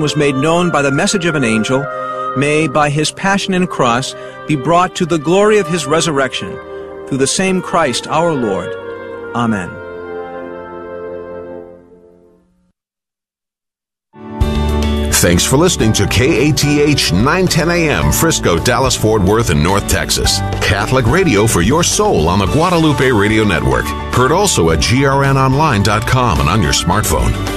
was made known by the message of an angel, may, by his passion and cross, be brought to the glory of his resurrection, through the same Christ our Lord. Amen. Thanks for listening to KATH 910 AM, Frisco, Dallas, Fort Worth, and North Texas. Catholic radio for your soul on the Guadalupe Radio Network. Heard also at grnonline.com and on your smartphone.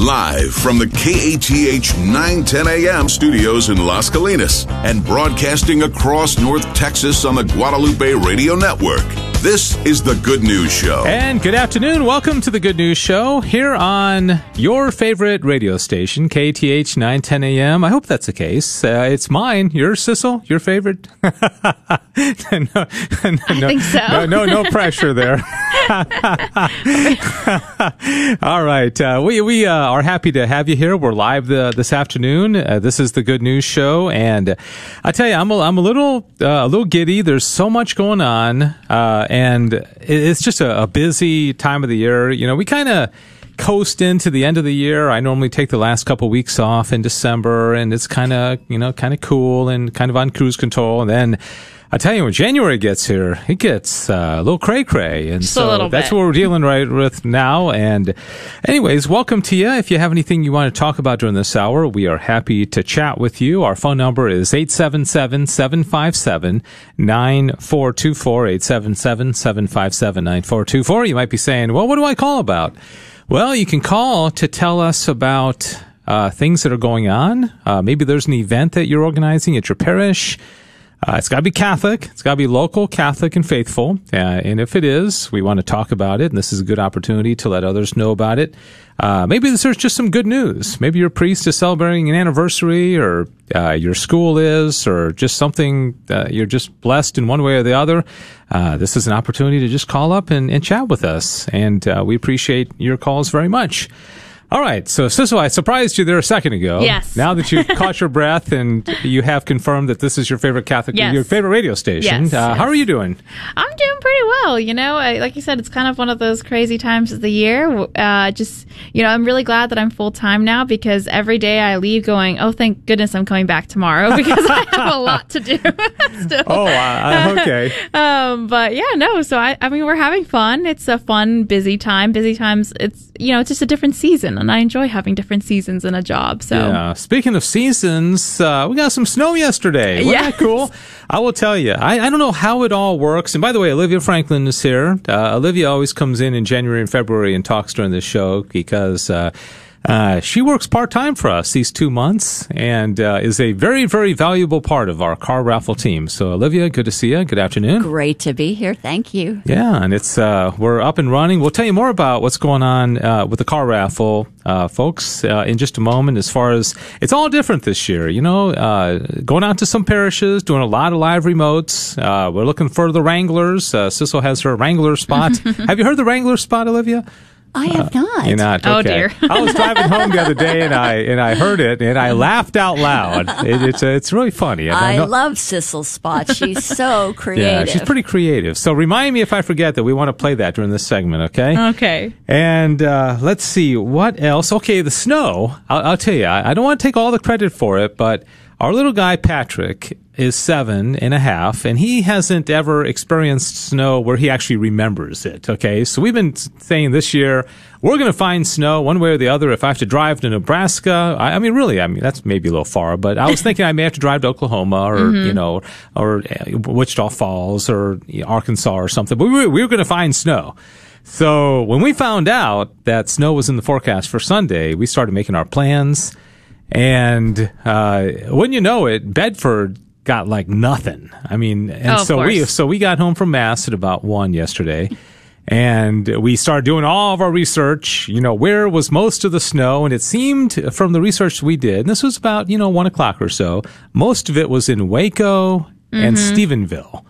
Live from the KATH 910 AM studios in Las Colinas and broadcasting across North Texas on the Guadalupe Radio Network. This is the Good News Show. And good afternoon. Welcome to the Good News Show here on your favorite radio station, KATH 910 AM. I hope that's the case. Uh, it's mine. Yours, Sissel? Your favorite? no, no, I think so. No, no, no pressure there. All right. Uh, we we uh, are happy to have you here. We're live the, this afternoon. Uh, this is the Good News Show. And I tell you, I'm a, I'm a little, uh, a little giddy. There's so much going on. And it's just a, a busy time of the year. You know, we kind of coast into the end of the year. I normally take the last couple of weeks off in December, and it's kind of you know kind of cool and kind of on cruise control, and then. I tell you, when January gets here, it gets uh, a little cray cray, and Just so that's bit. what we're dealing right with now. And, anyways, welcome to you. If you have anything you want to talk about during this hour, we are happy to chat with you. Our phone number is 877-757-9424, 877-757-9424. You might be saying, well, what do I call about? Well, you can call to tell us about uh, things that are going on. Uh, maybe there's an event that you're organizing at your parish. Uh, it's got to be Catholic. It's got to be local, Catholic, and faithful. Uh, and if it is, we want to talk about it. And this is a good opportunity to let others know about it. Uh, maybe there's just some good news. Maybe your priest is celebrating an anniversary, or uh, your school is, or just something you're just blessed in one way or the other. Uh, this is an opportunity to just call up and, and chat with us. And uh, we appreciate your calls very much. All right. So, Sissel, I surprised you there a second ago. Yes. Now that you've caught your breath and you have confirmed that this is your favorite Catholic, yes. your favorite radio station. Yes, uh, yes. How are you doing? I'm doing pretty well. You know, I, like you said, it's kind of one of those crazy times of the year. Uh, just, you know, I'm really glad that I'm full time now because every day I leave going, oh, thank goodness I'm coming back tomorrow because I have a lot to do still. Oh, uh, okay. um, but yeah, no. So I, I mean, we're having fun. It's a fun, busy time. Busy times. It's, you know, it's just a different season and I enjoy having different seasons in a job. So yeah. Speaking of seasons, uh, we got some snow yesterday. Wasn't Yes. that cool? I will tell you. I, I don't know how it all works. And by the way, Olivia Franklin is here. Uh, Olivia always comes in in January and February and talks during this show because. Uh, uh, she works part time for us these two months and uh, is a very, very valuable part of our car raffle team. So, Olivia, good to see you. Good afternoon. Great to be here. Thank you. Yeah, and it's uh, we're up and running. We'll tell you more about what's going on uh, with the car raffle, uh, folks, uh, in just a moment. As far as it's all different this year, you know, uh, going out to some parishes, doing a lot of live remotes. Uh, we're looking for the Wranglers. Uh, Sissel has her Wrangler spot. Have you heard the Wrangler spot, Olivia? I have not. You're not. Oh, okay. dear. I was driving home the other day and I and I heard it and I laughed out loud. It, it's it's really funny. And I know- love Sissel Spot. She's so creative. Yeah, she's pretty creative. So remind me if I forget that we want to play that during this segment, okay? okay. And uh, let's see what else. Okay, the snow. I'll, I'll tell you, I, I don't want to take all the credit for it, but our little guy Patrick is seven and a half, and he hasn't ever experienced snow where he actually remembers it. Okay, so we've been saying this year we're going to find snow one way or the other. If I have to drive to Nebraska, I, I mean, really, I mean that's maybe a little far, but I was thinking I may have to drive to Oklahoma or you know, or uh, Wichita Falls or you know, Arkansas or something. But we were, we were going to find snow. So when we found out that snow was in the forecast for Sunday, we started making our plans. And uh, when you know it, Bedford got like nothing. I mean, and Oh, so we so we got home from mass at about one yesterday. And we started doing all of our research, you know, where was most of the snow? And it seemed from the research we did, and this was about, you know, one o'clock or so, most of it was in Waco and Mm-hmm. Stephenville.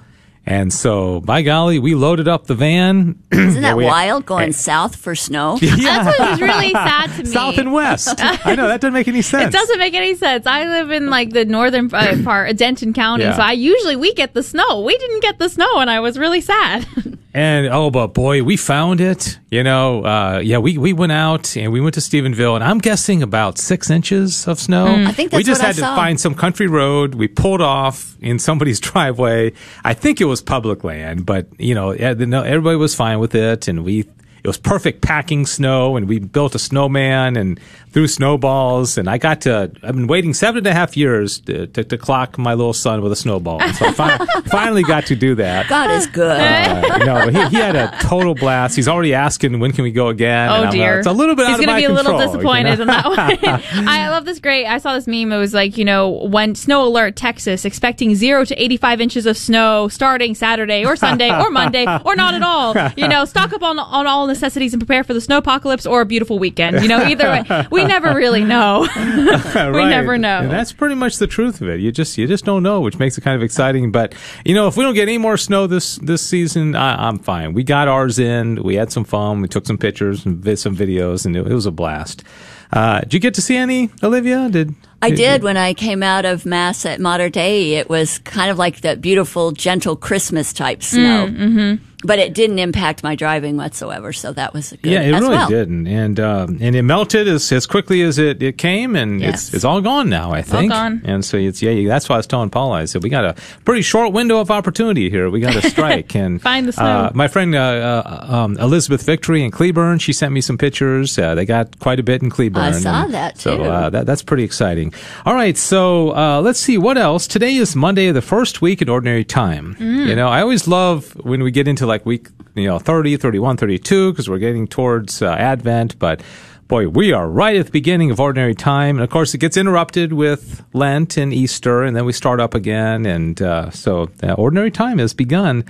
And so, by golly, we loaded up the van. Isn't that we- wild going south for snow? That's what was really sad to me. South and west. I know that doesn't make any sense. It doesn't make any sense. I live in like the northern uh, part, of Denton County, Yeah. so I usually we get the snow. We didn't get the snow, and I was really sad. And oh, but boy, we found it. You know, uh, yeah, we, we went out and we went to Stephenville, and I'm guessing about six inches of snow. I think we just what I had to find some country road. We pulled off in somebody's driveway. I think it was public land, but you know, yeah, everybody was fine with it, and we. It was perfect packing snow, and we built a snowman and threw snowballs. And I got to. I've been waiting seven and a half years to, to, to clock my little son with a snowball. And so I fi- finally got to do that. God is good. Uh, no, but he, he had a total blast. He's already asking when can we go again. Oh I'm, uh, dear, it's a little bit He's out of gonna my be a little control, you disappointed know? in that one. I love this great. I saw this meme. It was like you know when snow alert Texas expecting zero to eighty five inches of snow starting Saturday or Sunday or Monday or not at all. You know, stock up on on all necessities and prepare for the snow apocalypse or a beautiful weekend. You know, either way, we never really know. we never know. And that's pretty much the truth of it. You just you just don't know, which makes it kind of exciting. But you know, if we don't get any more snow this this season, I, I'm fine. We got ours in. We had some fun. We took some pictures and vi- some videos, and it, it was a blast. Uh, did you get to see any, Olivia? Did I did when I came out of Mass at Mater Dei. It was kind of like that beautiful, gentle Christmas type snow. Mm-hmm. But it didn't impact my driving whatsoever, so that was good. Yeah, it as really well. didn't, and um, and it melted as, as quickly as it, it came, and Yes. it's it's all gone now. I think, all gone. and so it's yeah. That's why I was telling Paula. I said we got a pretty short window of opportunity here. We got to strike and Find the snow. Uh, my friend uh, uh, um, Elizabeth Victory in Cleburne, she sent me some pictures. Uh, they got quite a bit in Cleburne. I saw and that, So too. uh, that that's pretty exciting. All right, so uh, let's see what else. Today is Monday of the first week in ordinary time. Mm. You know, I always love when we get into like week you know 30, 31, 32 because we're getting towards uh, Advent, but. Boy, we are right at the beginning of ordinary time, and of course, it gets interrupted with Lent and Easter, and then we start up again, and uh, so uh, ordinary time has begun.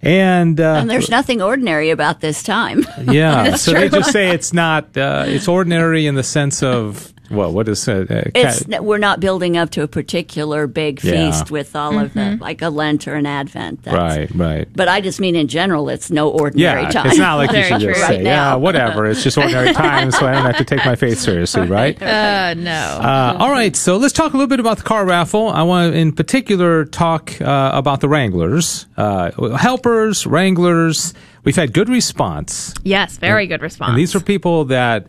And, uh, And there's nothing ordinary about this time. yeah, so they just say it's not. Uh, it's ordinary in the sense of well, what is uh, uh, It's ca- we're not building up to a particular big Yeah. feast with all of the like a Lent or an Advent. That's- right, right. But I just mean in general, it's no ordinary Yeah, time. it's not like you Very should just say, Right yeah, whatever. It's just ordinary time, so I don't have to take my faith seriously, right? Uh, no. Uh, all right, so let's talk a little bit about the car raffle. I want to, in particular, talk uh, about the Wranglers, uh, helpers, Wranglers. We've had good response. yes, very good response. And these are people that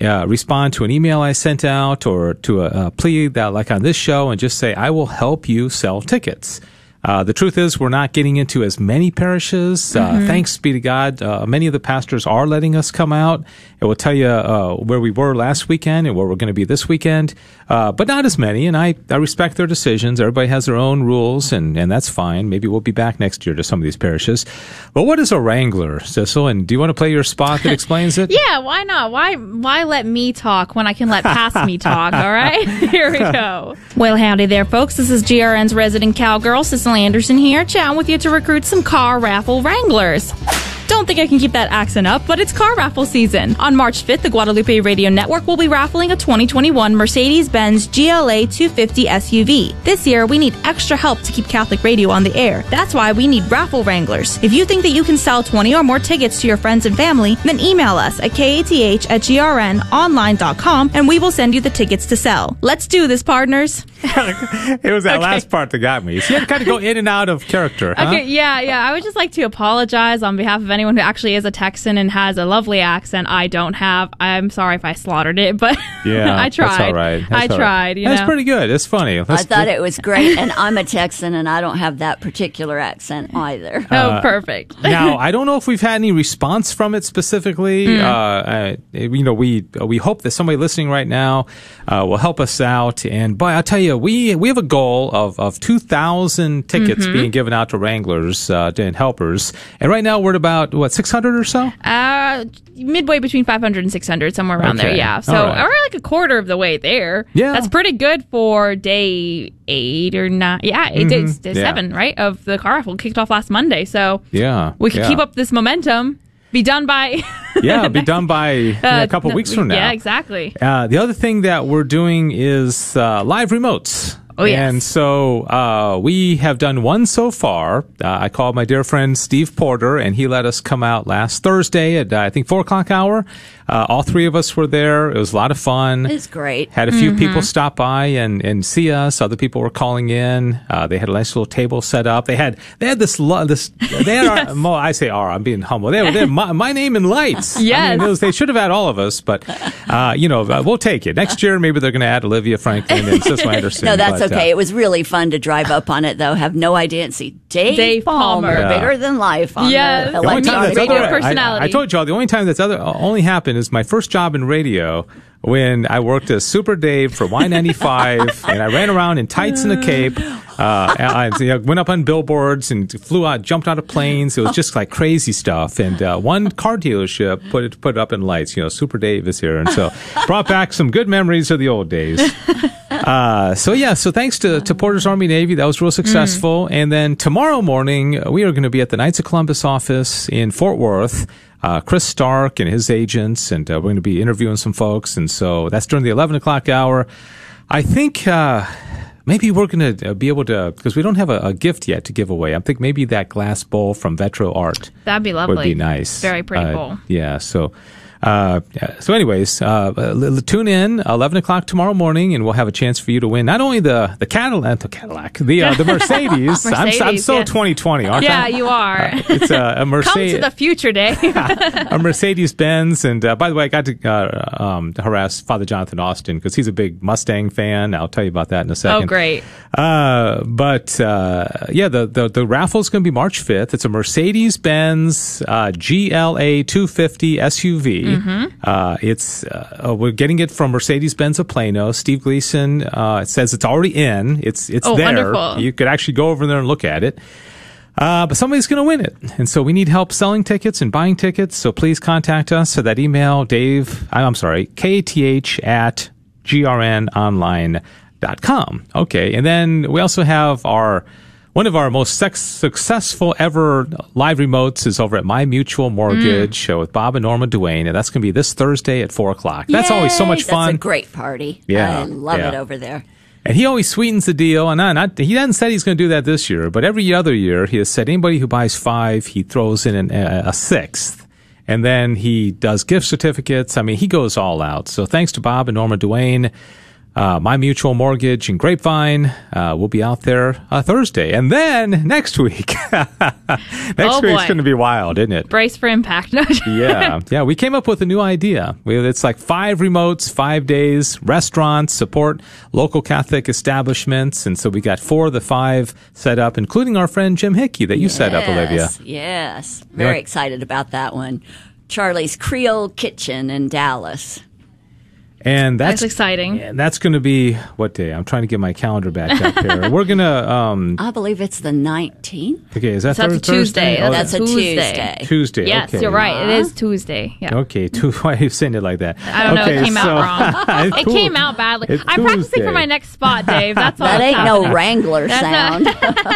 uh, respond to an email I sent out or to a, a plea that, like on this show, and just say, I will help you sell tickets. Uh, the truth is, we're not getting into as many parishes. Uh, Thanks be to God. Uh, many of the pastors are letting us come out. It will tell you uh, where we were last weekend and where we're going to be this weekend, uh, but not as many. And I, I respect their decisions. Everybody has their own rules, and, and that's fine. Maybe we'll be back next year to some of these parishes. But what is a wrangler, Sissel? And do you want to play your spot that explains it? Yeah, why not? Why why let me talk when I can let past me talk, all right? Here we go. Well, howdy there, folks. This is GRN's resident cowgirl, Anderson here, chatting with you to recruit some car raffle wranglers. Don't think I can keep that accent up, but it's car raffle season. On March 5th, the Guadalupe Radio Network will be raffling a 2021 Mercedes Benz GLA 250 SUV. This year, we need extra help to keep Catholic radio on the air. That's why we need raffle wranglers. If you think that you can sell 20 or more tickets to your friends and family, then email us at kath at grnonline.com and we will send you the tickets to sell. Let's do this, partners. It was that Okay. last part that got me. So you had to kind of go in and out of character, huh? Okay, yeah, yeah. I would just like to apologize on behalf of anyone who actually is a Texan and has a lovely accent. I don't have. I'm sorry if I slaughtered it, but Yeah, I tried. That's all right. That's I all right. tried. You that's know? pretty good. It's funny. I Let's- thought it was great, and I'm a Texan, and I don't have that particular accent either. Uh, Oh, perfect. now I don't know if we've had any response from it specifically. Hmm. Uh, uh, you know, we we hope that somebody listening right now uh, will help us out. And boy, I'll tell you, we we have a goal of of two thousand tickets Mm-hmm. being given out to Wranglers uh, and helpers. And right now we're at about what six hundred or so. Uh, midway between 500 and 600, somewhere around there. Yeah. So right. we're like a quarter of the way there. Yeah. That's pretty good for day eight or nine. Yeah, 8 days, day Mm-hmm. Yeah. seven, right? Of the car raffle kicked off last Monday. So Yeah, we could yeah. keep up this momentum. Be done by Yeah, be done by yeah, a couple no, weeks from now. Yeah, exactly. Uh, the other thing that we're doing is uh, live remotes. Oh, yes. And so uh, we have done one so far. Uh, I called my dear friend Steve Porter, and he let us come out last Thursday at uh, I think four o'clock hour. Uh, all three of us were there. It was a lot of fun. It's great. Had a few people stop by and, and see us. Other people were calling in. Uh, they had a nice little table set up. They had they had this lo- this they had our, well, I say our I'm being humble. They, they had my, my name in lights. I mean, was- they should have had all of us, but uh, you know uh, we'll take it. Next year maybe they're going to add Olivia Franklin and Sissel Anderson. No, that's but, uh, okay. it was really fun to drive up on it, though. Have no idea and see Dave, Dave Palmer, Palmer. Yeah. bigger than life on Yes. the The only time that's other. I- I, told y'all the only time that's other only happened is my first job in radio when I worked as Super Dave for Y95 and I ran around in tights and a cape. Uh, I, you know, went up on billboards and flew out, jumped out of planes. It was just like crazy stuff. And uh, one car dealership put it put it up in lights. You know, Super Dave is here, and so brought back some good memories of the old days. Uh, so yeah, so thanks to, to Porter's Army Navy, that was real successful. And then tomorrow morning, we are going to be at the Knights of Columbus office in Fort Worth. Uh, Chris Stark and his agents, and uh, we're going to be interviewing some folks. And so that's during the 11 o'clock hour. I think, uh, maybe we're going to be able to, because we don't have a, a gift yet to give away. I think maybe that glass bowl from Vetro Art That'd be lovely. would be nice. Very pretty Uh, bowl. Yeah. So, uh, yeah. so anyways, uh, l- tune in eleven o'clock tomorrow morning, and we'll have a chance for you to win not only the the Cadillac, the Cadillac, the uh, the Mercedes. I'm, I'm so yes. 2020, aren't Yeah, I? you are. It's a, a Come Mercedes. to the future, day. a Mercedes Benz, and uh, by the way, I got to uh, um, harass Father Jonathan Austin because he's a big Mustang fan. I'll tell you about that in a second. oh, great. Uh, but uh, yeah, the the, the raffle is going to be March fifth. It's a Mercedes Benz uh, GLA 250 SUV. Mm-hmm. Uh, it's uh, we're getting it from Mercedes Benz of Plano. Steve Gleason uh, says it's already in. It's it's Oh, there. wonderful. You could actually go over there and look at it. Uh, but somebody's going to win it. And so we need help selling tickets and buying tickets. So please contact us at that email, Dave, I'm sorry, KATH at grnonline.com. Okay. And then we also have our, one of our most sex- successful ever live remotes is over at My Mutual Mortgage uh, with Bob and Norma Duane. And that's going to be this Thursday at four o'clock. That's always so much fun. That's a great party. Yeah, I love yeah. it over there. And he always sweetens the deal. And not, not, he hasn't said he's going to do that this year, but every other year he has said anybody who buys five, he throws in an, a, a sixth. And then he does gift certificates. I mean, he goes all out. So thanks to Bob and Norma Duane, uh, My Mutual Mortgage and Grapevine. Uh, we'll be out there uh, Thursday. And then next week, next Oh, week's going to be wild, isn't it? Brace for impact. yeah, yeah. We came up with a new idea. We, it's like five remotes, five days, restaurants, support local Catholic establishments, and so we got four of the five set up, including our friend Jim Hickey that you set up, Olivia. Yes, Yes. Very Yeah. excited about that one. Charlie's Creole Kitchen in Dallas. And that's, That's exciting. And that's going to be what day? I'm trying to get my calendar back up here. We're gonna. Um, I believe it's the 19th. okay, is that That's a Tuesday. Thursday? Oh, That's That's a Tuesday. Tuesday. Tuesday. Yes, okay. you're right. It is Tuesday. Yeah. Okay, tu- why are you saying it like that? I don't okay, know. It came so- out wrong. It cool. came out badly. It's I'm practicing for my next spot, Dave. That's all. That that's ain't no. Wrangler sound.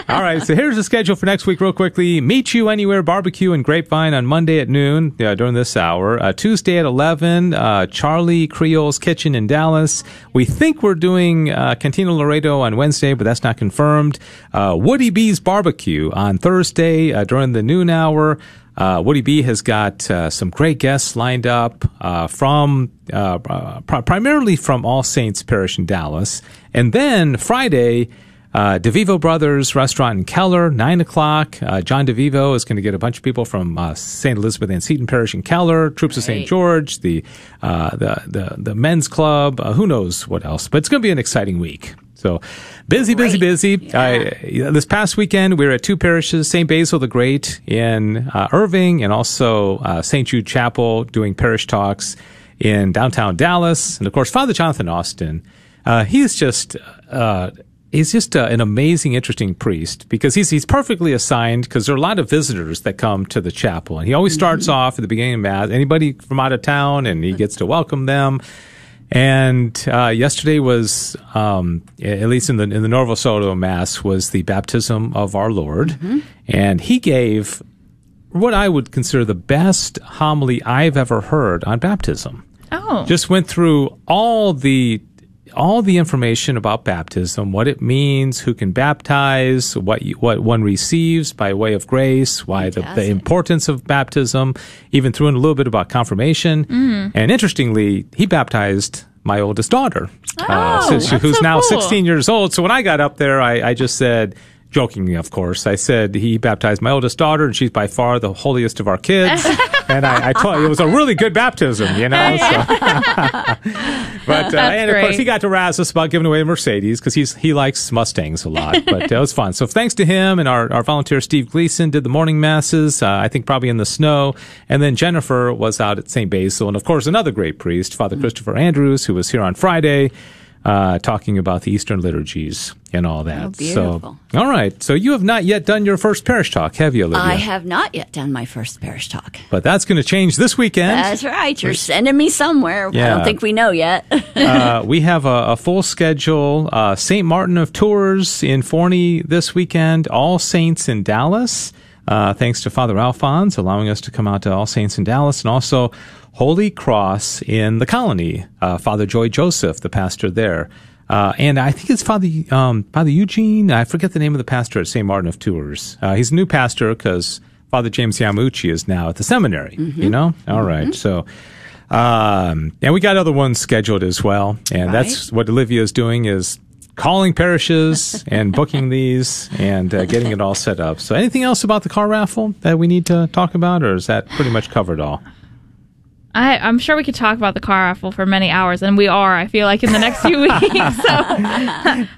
All right, so here's the schedule for next week, real quickly. Meet you anywhere barbecue and Grapevine on Monday at noon uh, during this hour. Uh, Tuesday at 11, uh, Charlie Creole's Kitchen in Dallas. We think we're doing uh, Cantina Laredo on Wednesday, but that's not confirmed. Uh, Woody B's Barbecue on Thursday uh, during the noon hour. Uh, Woody B has got uh, some great guests lined up uh, from uh, uh, primarily from All Saints Parish in Dallas, and then Friday. Uh, DeVivo Brothers Restaurant in Keller, 9 o'clock. Uh, John DeVivo is going to get a bunch of people from uh, St. Elizabeth Ann Seton Parish in Keller, Troops of St. George, the, uh, the, the, the men's club, uh, who knows what else. But it's going to be an exciting week. So busy, busy, Great. busy. Yeah. Uh, this past weekend, we were at two parishes, St. Basil the Great in uh, Irving and also uh, St. Jude Chapel doing parish talks in downtown Dallas. And of course, Father Jonathan Austin, uh, he's just, uh, he's just uh, an amazing, interesting priest because he's, he's perfectly assigned because there are a lot of visitors that come to the chapel. And he always starts off at the beginning of Mass, anybody from out of town, and he gets to welcome them. And uh, yesterday was, um, at least in the in the Novus Ordo Mass, was the baptism of our Lord, and he gave what I would consider the best homily I've ever heard on baptism. Oh. Just went through all the all the information about baptism, what it means, who can baptize, what you, what one receives by way of grace, why the, the importance of baptism, even threw in a little bit about confirmation. Mm-hmm. And interestingly, he baptized my oldest daughter, uh, Oh, so she- who's so now cool. 16 years old. So when I got up there, I, I just said, jokingly, of course, I said he baptized my oldest daughter, and she's by far the holiest of our kids. and I, I told you it was a really good baptism, you know. So. but uh, and of course, he got to razz us about giving away a Mercedes because he's he likes Mustangs a lot. But uh, it was fun. So thanks to him and our, our volunteer Steve Gleason did the morning masses. Uh, I think probably in the snow, and then Jennifer was out at St. Basil, and of course another great priest, Father Christopher Andrews, who was here on Friday. Uh, talking about the Eastern liturgies and all that. Oh, beautiful. So, all right. So you have not yet done your first parish talk, have you, Olivia? I have not yet done my first parish talk. But that's going to change this weekend. That's right. You're sending me somewhere. I don't think we know yet. uh, we have a, a full schedule. Uh, St. Martin of Tours in Forney this weekend. All Saints in Dallas. Uh, thanks to Father Alphonse allowing us to come out to All Saints in Dallas, and also Holy Cross in the Colony. Uh, Father Joy Joseph, the pastor there. Uh, and I think it's Father um, Father Eugene. I forget the name of the pastor at St. Martin of Tours. Uh, he's a new pastor because Father James Yamuchi is now at the seminary. You know, All right. So, um, and we got other ones scheduled as well. And that's what Olivia is doing is calling parishes and booking these and uh, getting it all set up. So, anything else about the car raffle that we need to talk about, or is that pretty much covered all? I, I'm sure we could talk about the car raffle for many hours, and we are. I feel like in the next few weeks. So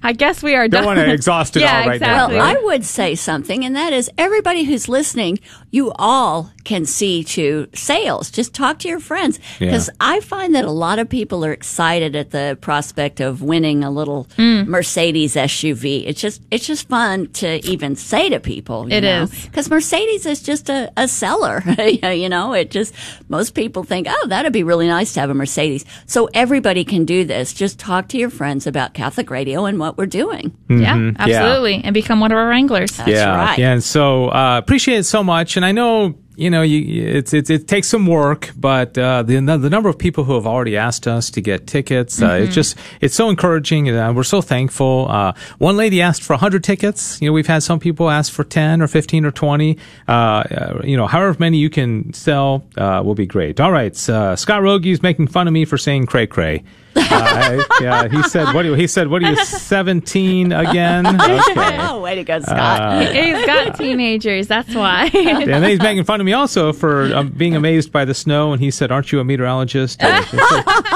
I guess we are Don't done. want to exhaust it Yeah, all right exactly. now. Well, right? I would say something, and that is everybody who's listening, you all can see to sales. Just talk to your friends. Yeah. Because I find that a lot of people are excited at the prospect of winning a little Mm. Mercedes SUV. It's just, it's just fun to even say to people. It It is is. Because Mercedes is just a, a seller. you know, it just, most people think, oh, that'd be really nice to have a Mercedes. So everybody can do this. Just talk to your friends about Catholic radio and what we're doing. yeah, absolutely, and become one of our wranglers. That's yeah, right. yeah. And so uh, appreciate it so much. And I know you know you, it's, it's it takes some work, but uh, the the number of people who have already asked us to get tickets, uh, Mm-hmm. it's just it's so encouraging, and uh, we're so thankful. Uh, one lady asked for hundred tickets. You know, we've had some people ask for ten or fifteen or twenty. Uh, uh, you know, however many you can sell uh, will be great. All right, uh, Scott Rogie is making fun of me for saying cray cray. Uh, yeah, he said what? do you- He said what? Are you seventeen again? Okay. Oh, way to go, Scott. He's got teenagers. That's why. and then he's making fun of me also for um, being amazed by the snow. And he said, "Aren't you a meteorologist? Uh,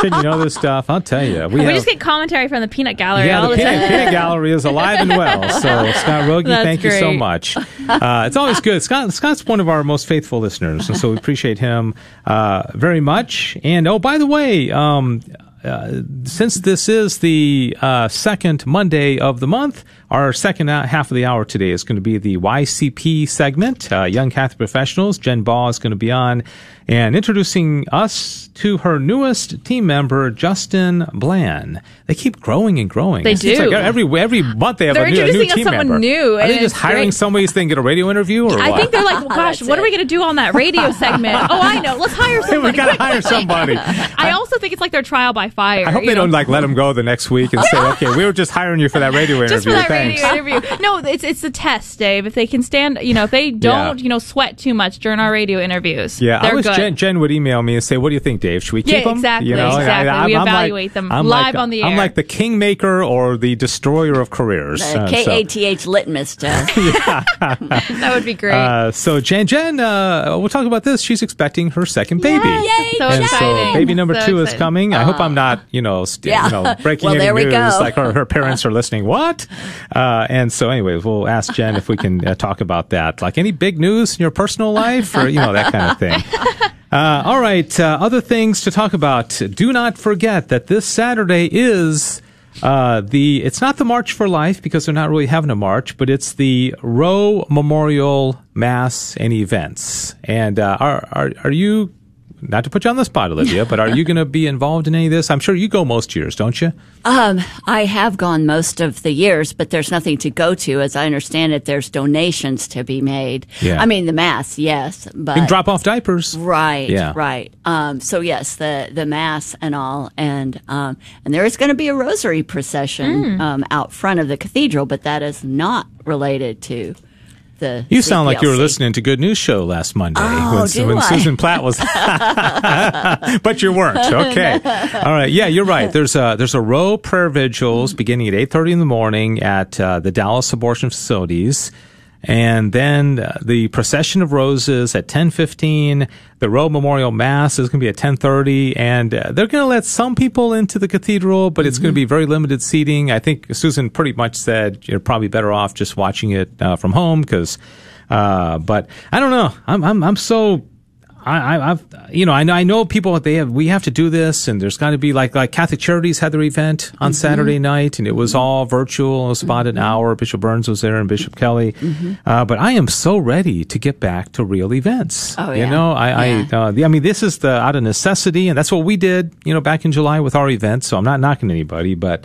Shouldn't you know this stuff?" I'll tell you. We, we have, just get commentary from the peanut gallery yeah, all the the peanut, peanut gallery is alive and well. So Scott Rogie, That's thank you so much. Uh, it's always good. Scott Scott's one of our most faithful listeners, and so we appreciate him uh, very much. And oh, by the way. Um, uh, since this is the uh, second Monday of the month, our second uh, half of the hour today is going to be the YCP segment, uh, Young Catholic Professionals. Jen Ball is going to be on and introducing us to her newest team member, Justin Bland. They keep growing and growing. They It do. like every every month they have They're a new, a new introducing us team someone member. new, Are they just hiring great. somebody so they can get a radio interview, or I what? think they're like, well, gosh, That's what are we going to do on that radio segment? Oh, I know. Let's hire somebody. we somebody. got to hire quick, quick. somebody. I also think it's like their trial by fire. I hope they know? don't like let them go the next week and say, "Okay, we were just hiring you for that radio interview." just for that Thanks. radio interview. No, it's it's a test, Dave. If they can stand, you know, if they don't, Yeah. you know, sweat too much during our radio interviews, Yeah, they're I wish good. Jen, Jen would email me and say, "What do you think, Dave? Should we keep Yeah, them?" exactly, You know, exactly. We I'm evaluate them I'm live like, on the air. I'm air. like the kingmaker or the destroyer of careers. Uh, Uh, so- KATH litmus test. that would be great. Uh, so Jen, Jen, uh, we'll talk about this. She's expecting her second baby. Yay, so and exciting. so baby number So two is exciting. coming. I hope I'm not, you know, st- Yeah. you know, breaking Well, any there we news go. like her, her parents are listening. What? Uh, and so, anyways, we'll ask Jen if we can uh, talk about that. Like any big news in your personal life, or you know that kind of thing. Uh, all right. Uh, other things to talk about. Do not forget that this Saturday is. Uh, the it's not the March for Life because they're not really having a march, but it's the Roe Memorial Mass and events. And uh, are are are you not to put you on the spot, Olivia, but are you going to be involved in any of this? I'm sure you go most years, don't you? Um, I have gone most of the years, but there's nothing to go to. As I understand it, there's donations to be made. Yeah. I mean, the mass, yes, but You can drop off diapers. Right, Yeah. right. Um, so yes, the the mass and all, and um, and there is going to be a rosary procession um, out front of the cathedral, but that is not related to the. You sound like you were listening to Good News Show last Monday Oh, when, when? Susan Platt was, but you weren't. Okay, all right. Yeah, you're right. There's a there's a row of prayer vigils beginning at 8:30 in the morning at uh, the Dallas abortion facilities. And then uh, the procession of roses at 10:15. The Roe Memorial Mass is going to be at 10:30, and uh, they're going to let some people into the cathedral, but it's going to be very limited seating. I think Susan pretty much said you're probably better off just watching it uh, from home because. Uh, but I don't know. I'm I'm I'm so I, I I've you know I know I know people they have we have to do this and there's got to be like like Catholic Charities had their event on Saturday night and it was all virtual. It was about an hour. Bishop Burns was there and Bishop Kelly. Uh, but I am so ready to get back to real events. Oh, yeah. You know I Yeah. I uh, I mean this is the out of necessity and that's what we did you know back in July with our event. So I'm not knocking anybody, but.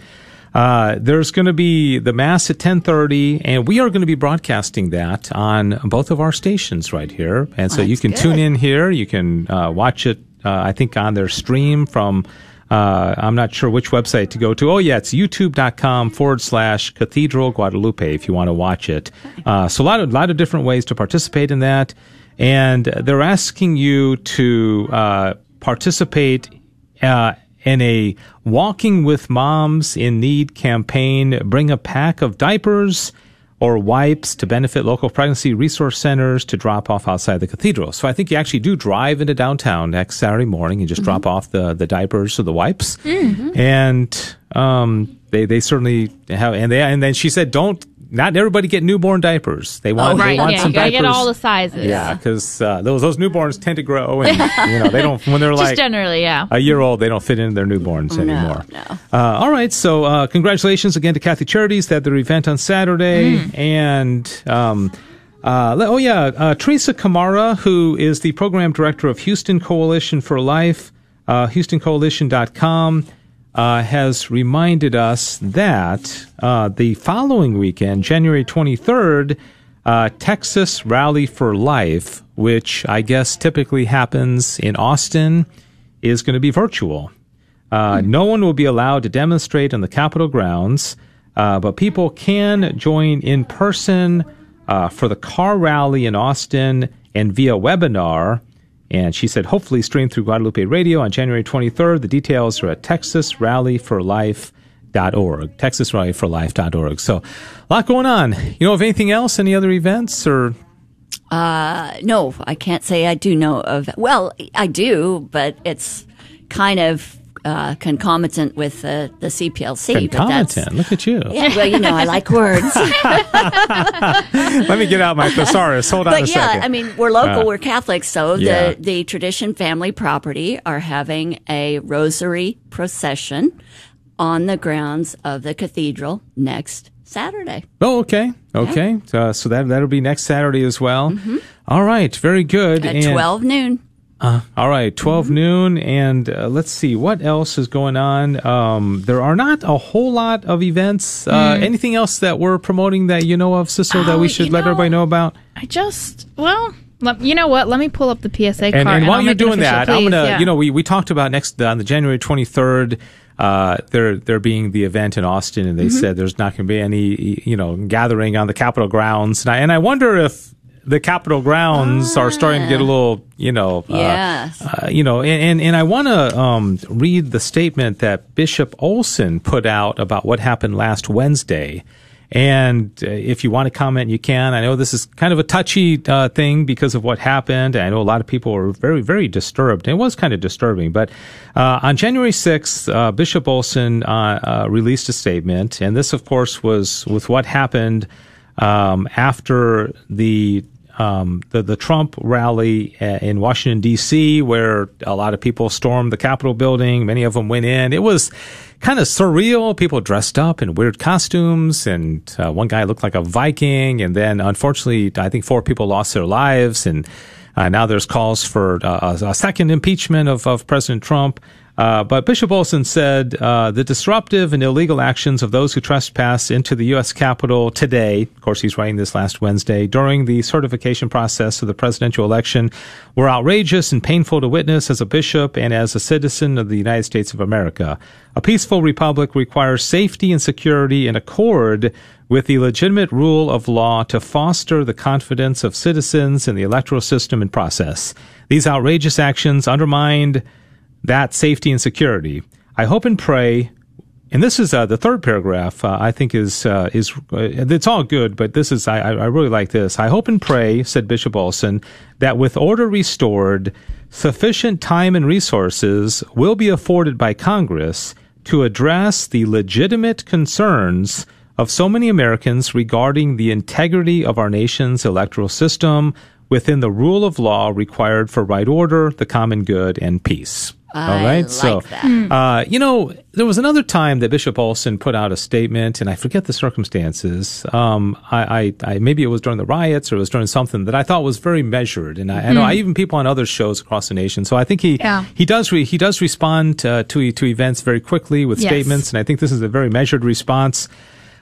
Uh, there's going to be the mass at 10:30, and we are going to be broadcasting that on both of our stations right here. And so you can good. tune in here. You can uh, watch it. Uh, I think on their stream from. Uh, I'm not sure which website to go to. Oh yeah, it's YouTube.com forward slash Cathedral Guadalupe if you want to watch it. Uh, so a lot of lot of different ways to participate in that, and they're asking you to uh, participate uh, in a Walking with Moms in Need campaign. Bring a pack of diapers or wipes to benefit local pregnancy resource centers to drop off outside the cathedral. So I think you actually do drive into downtown next Saturday morning and just drop off the, the diapers or the wipes. And um, they, they certainly have, and they, and then she said, don't, not everybody get newborn diapers. They want, they right. want Yeah, some you diapers. get all the sizes. Yeah, because uh, those those newborns tend to grow, and you know they don't when they're Just like generally, yeah. a year old, they don't fit into their newborns anymore. no. Uh, all right, so uh, congratulations again to Catholic Charities. They had their event on Saturday, Mm. and um, uh, oh yeah, uh, Teresa Kamara, who is the program director of Houston Coalition for Life, uh, HoustonCoalition.com. Uh, has reminded us that uh, the following weekend, January 23rd, uh, Texas Rally for Life, which I guess typically happens in Austin, is going to be virtual. Uh, no one will be allowed to demonstrate on the Capitol grounds, uh, but people can join in person uh, for the car rally in Austin and via webinar. And she said, hopefully streamed through Guadalupe Radio on January 23rd. The details are at texasrallyforlife.org. Texasrallyforlife.org. So a lot going on. You know of anything else? Any other events or? Uh, no, I can't say I do know of. Well, I do, but it's kind of uh, concomitant with uh, the CPLC. But Concomitant. Look at you. yeah, well, you know, I like words. Let me get out my thesaurus. Hold on a but yeah, second. I mean, we're local, Uh, we're Catholics, so yeah. the the Tradition Family Property are having a rosary procession on the grounds of the cathedral next Saturday. Oh, okay, okay. Uh, so that that'll be next Saturday as well. All right, very good. At And- twelve noon. All right, 12 Mm-hmm. noon, and uh, let's see what else is going on. Um, there are not a whole lot of events. Uh, anything else that we're promoting that you know of, Sister, that Mm. Oh, we should let know- everybody know about? I just well, let, you know what? Let me pull up the PSA And, card. and while I'll you're doing official, that, I'm gonna, Yeah. you know, we, we talked about next on the January 23rd. Uh, there, there being the event in Austin, and they Mm-hmm. said there's not going to be any, you know, gathering on the Capitol grounds. And I, and I wonder if the Capitol grounds are starting to get a little, you know, uh, Yes. uh, you know, and and, and I want to um, read the statement that Bishop Olson put out about what happened last Wednesday. And uh, if you want to comment, you can. I know this is kind of a touchy uh, thing because of what happened. I know a lot of people were very, very disturbed. It was kind of disturbing. But uh, on January 6th, uh, Bishop Olson uh, uh, released a statement. And this, of course, was with what happened um, after the um, the the Trump rally uh, in Washington D.C., where a lot of people stormed the Capitol building. Many of them went in. It was kind of surreal. People dressed up in weird costumes, and uh, one guy looked like a Viking. And then, unfortunately, I think four people lost their lives. And Uh, now there's calls for uh, a second impeachment of, of President Trump. Uh, but Bishop Olson said uh, the disruptive and illegal actions of those who trespass into the U.S. Capitol today, of course, he's writing this last Wednesday, during the certification process of the presidential election, were outrageous and painful to witness as a bishop and as a citizen of the United States of America. A peaceful republic requires safety and security in accord with the legitimate rule of law to foster the confidence of citizens in the electoral system and process. These outrageous actions undermined that safety and security. I hope and pray. And this is uh, the third paragraph. Uh, I think is uh, is uh, it's all good, but this is I, I really like this. I hope and pray, said Bishop Olson, that with order restored, sufficient time and resources will be afforded by Congress to address the legitimate concerns of so many Americans regarding the integrity of our nation's electoral system within the rule of law required for right order, the common good, and peace. I All right. like so, that. uh, you know, there was another time that Bishop Olson put out a statement, and I forget the circumstances. Um, I, I, I, maybe it was during the riots or it was during something that I thought was very measured. And I, I know I even people on other shows across the nation. So I think he, Yeah. he does, re, he does respond uh, to, to events very quickly with Yes. statements. And I think this is a very measured response.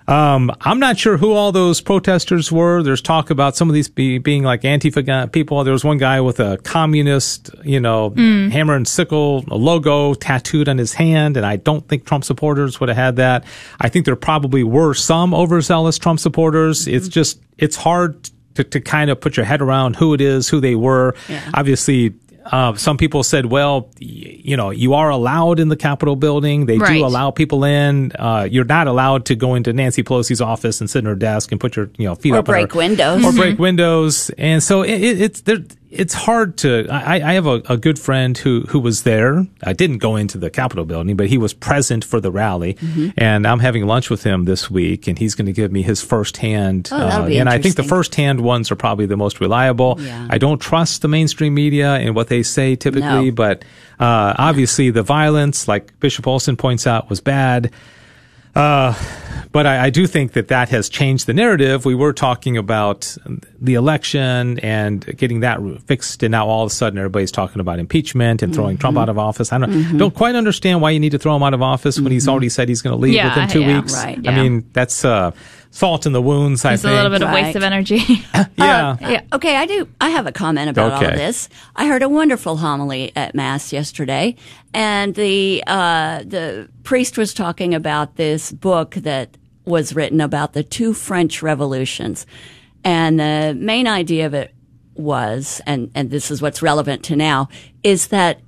Um, I'm not sure who all those protesters were. There's talk about some of these be, being like Antifa people. There was one guy with a communist, you know, hammer and sickle a logo tattooed on his hand, and I don't think Trump supporters would have had that. I think there probably were some overzealous Trump supporters. It's just it's hard to, to kind of put your head around who it is, who they were. Obviously, uh, some people said, well, y- you know, you are allowed in the Capitol building. They Right. do allow people in. Uh, you're not allowed to go into Nancy Pelosi's office and sit in her desk and put your, you know, feet Or up break her- windows. or break windows. And so it, it, it's there. It's hard to. I, I have a, a good friend who who was there. I didn't go into the Capitol building, but he was present for the rally. Mm-hmm. And I'm having lunch with him this week, and he's going to give me his firsthand. Oh, that'll be and I think the firsthand ones are probably the most reliable. Yeah. I don't trust the mainstream media and what they say typically, No. but uh, obviously the violence, like Bishop Olson points out, was bad. Uh, but I, I do think that that has changed the narrative. We were talking about the election and getting that fixed, and now all of a sudden everybody's talking about impeachment and throwing Trump Mm-hmm. out of office. I don't don't quite understand why you need to throw him out of office when he's already said he's going to leave Yeah, within two yeah, weeks. right, I mean, that's uh, salt in the wounds. I It's a little bit of waste of energy. yeah. yeah. Okay, I do. I have a comment about all Okay. of this. I heard a wonderful homily at mass yesterday, and the uh, the priest was talking about this book that was written about the two French revolutions, and the main idea of it was, and and this is what's relevant to now, is that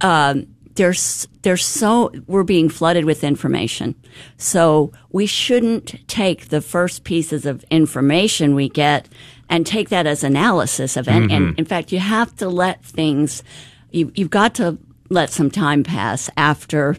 um, there's there's so we're being flooded with information, so we shouldn't take the first pieces of information we get and take that as analysis of it. And mm-hmm. in fact, you have to let things. You, you've got to let some time pass after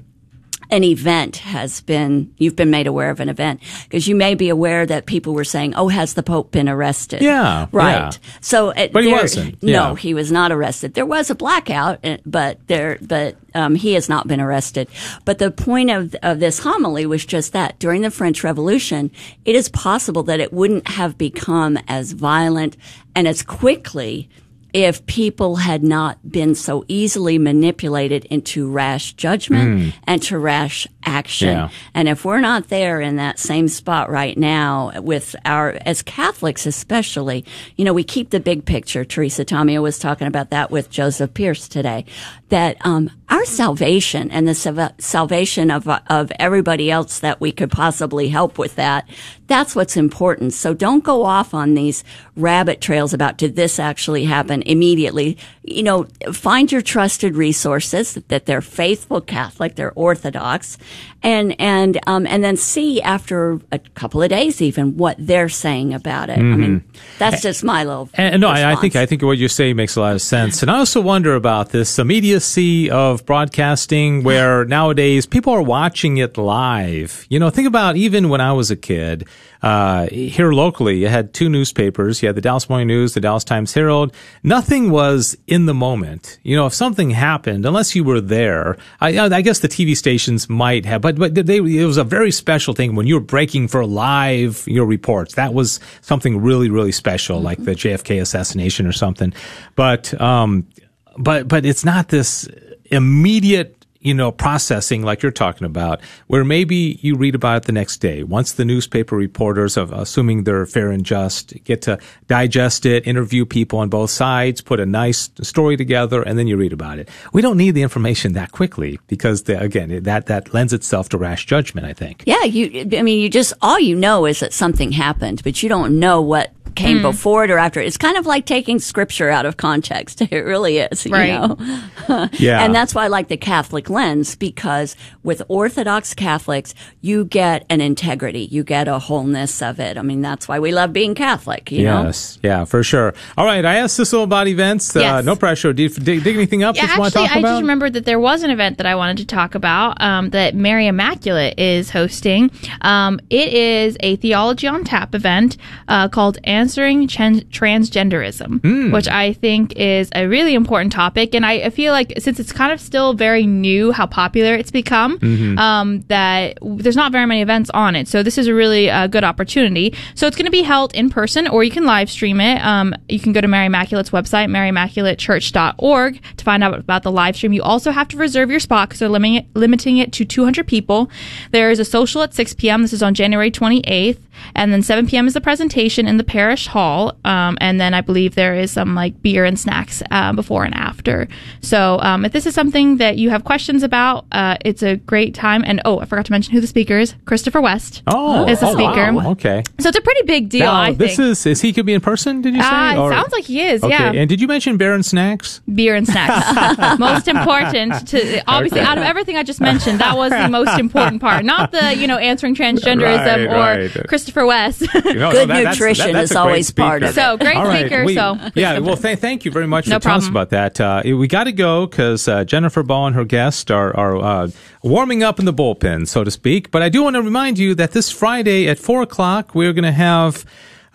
an event has been you've been made aware of an event. Because you may be aware that people were saying oh has the pope been arrested? Yeah, right. Yeah. so uh, But he there- wasn't, no he was not arrested. There was a blackout uh, but there but um, he has not been arrested. But the point of, of this homily was just that during the french revolution it is possible that it wouldn't have become as violent and as quickly if people had not been so easily manipulated into rash judgment and to rash action. Yeah. And if we're not there in that same spot right now with our, as Catholics especially, you know, we keep the big picture. Teresa Tomeo was talking about that with Joseph Pearce today, that, um, our salvation and the salvation of, of everybody else that we could possibly help with that, that's what's important. So don't go off on these rabbit trails about did this actually happen immediately. You know, find your trusted resources that they're faithful Catholic, they're Orthodox, and and um, and then see after a couple of days even what they're saying about it. I mean, that's just my little. Mm-hmm. And, and no, I, I think. I think what you say makes a lot of sense. And I also wonder about this immediacy of broadcasting where nowadays people are watching it live. You know, think about even when I was a kid, uh, here locally, you had two newspapers. You had the Dallas Morning News, the Dallas Times Herald. Nothing was in the moment. You know, if something happened, unless you were there, I, I guess the TV stations might have, but, but they, it was a very special thing when you were breaking for live your reports. That was something really, really special, mm-hmm. like the JFK assassination or something. But, um, but, but it's not this immediate you know, processing like you're talking about, where maybe you read about it the next day. Once the newspaper reporters, assuming they're fair and just, get to digest it, interview people on both sides, put a nice story together, and then you read about it. We don't need the information that quickly because, the, again, that that lends itself to rash judgment. I think. Yeah, you. I mean, you just all you know is that something happened, but you don't know what came mm. before it or after it. It's kind of like taking scripture out of context. It really is, right. you know? yeah. And that's why I like the Catholic lens because with Orthodox Catholics, you get an integrity. You get a wholeness of it. I mean, that's why we love being Catholic, you yes. know? Yeah, for sure. All right. I asked Sissel about events. Uh, yes. Uh, no pressure. Dig, dig, dig anything up yeah, that you actually, want to talk about? I just remembered that there was an event that I wanted to talk about um, that Mary Immaculate is hosting. Um, it is a Theology on Tap event uh, called Answering Transgenderism, mm. which I think is a really important topic. And I, I, feel like since it's kind of still very new how popular it's become, mm-hmm. um, that there's not very many events on it. So this is a really uh, good opportunity. So it's going to be held in person or you can live stream it. Um, you can go to Mary Immaculate's website, maryimmaculatechurch.org to find out about the live stream. You also have to reserve your spot because they're limiting it, limiting it to 200 people. There is a social at 6 p.m. This is on January 28th. And then 7 p.m. is the presentation in the parish hall. Um, and then I believe there is some like beer and snacks uh, before and after. So um, if this is something that you have questions about, uh, it's a great time. And oh, I forgot to mention who the speaker is. Christopher West oh, is the oh, speaker. Wow. Okay. So it's a pretty big deal. Now, this is is he could be in person? Did you say? Uh, or? sounds like he is. Okay. Yeah. And did you mention beer and snacks? Beer and snacks. most important to obviously okay. out of everything I just mentioned, that was the most important part. Not the you know answering transgenderism right, or right. Christopher West. know, Good no, that, nutrition that's, that, that's is always part of it. So great right, speaker. We, so yeah, well, th- thank you very much for no telling us about that. Uh, we got to go because uh, Jennifer Ball and her guest are are uh, warming up in the bullpen, so to speak. But I do want to remind you that this Friday at four o'clock we're going to have.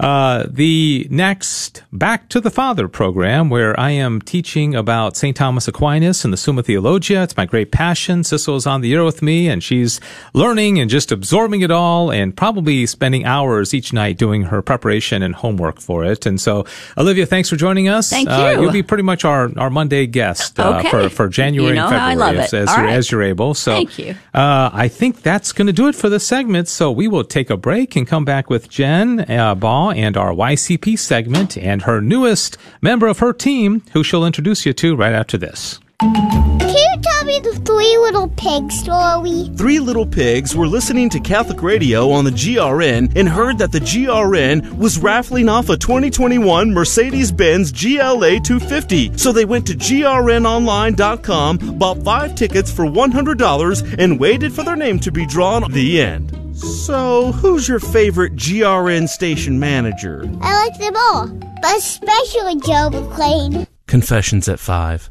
Uh, the next Back to the Father program, where I am teaching about St. Thomas Aquinas and the Summa Theologia. It's my great passion. Sissel is on the air with me, and she's learning and just absorbing it all and probably spending hours each night doing her preparation and homework for it. And so, Olivia, thanks for joining us. Thank uh, you. Uh, you'll be pretty much our, our Monday guest uh, okay. for, for January you know and February as, as, you're, right. as, you're, able. So, Thank you. Uh, I think that's going to do it for this segment. So we will take a break and come back with Jen uh, Ball and our our YCP segment and her newest member of her team, who she'll introduce you to right after this. Can you tell me the Three Little Pigs story? Three little pigs were listening to Catholic radio on the GRN and heard that the GRN was raffling off a 2021 Mercedes Benz GLA 250. So they went to grnonline.com, bought five tickets for $100, and waited for their name to be drawn. The end. So, who's your favorite GRN station manager? I like them all, but especially Joe McClain. Confessions at 5.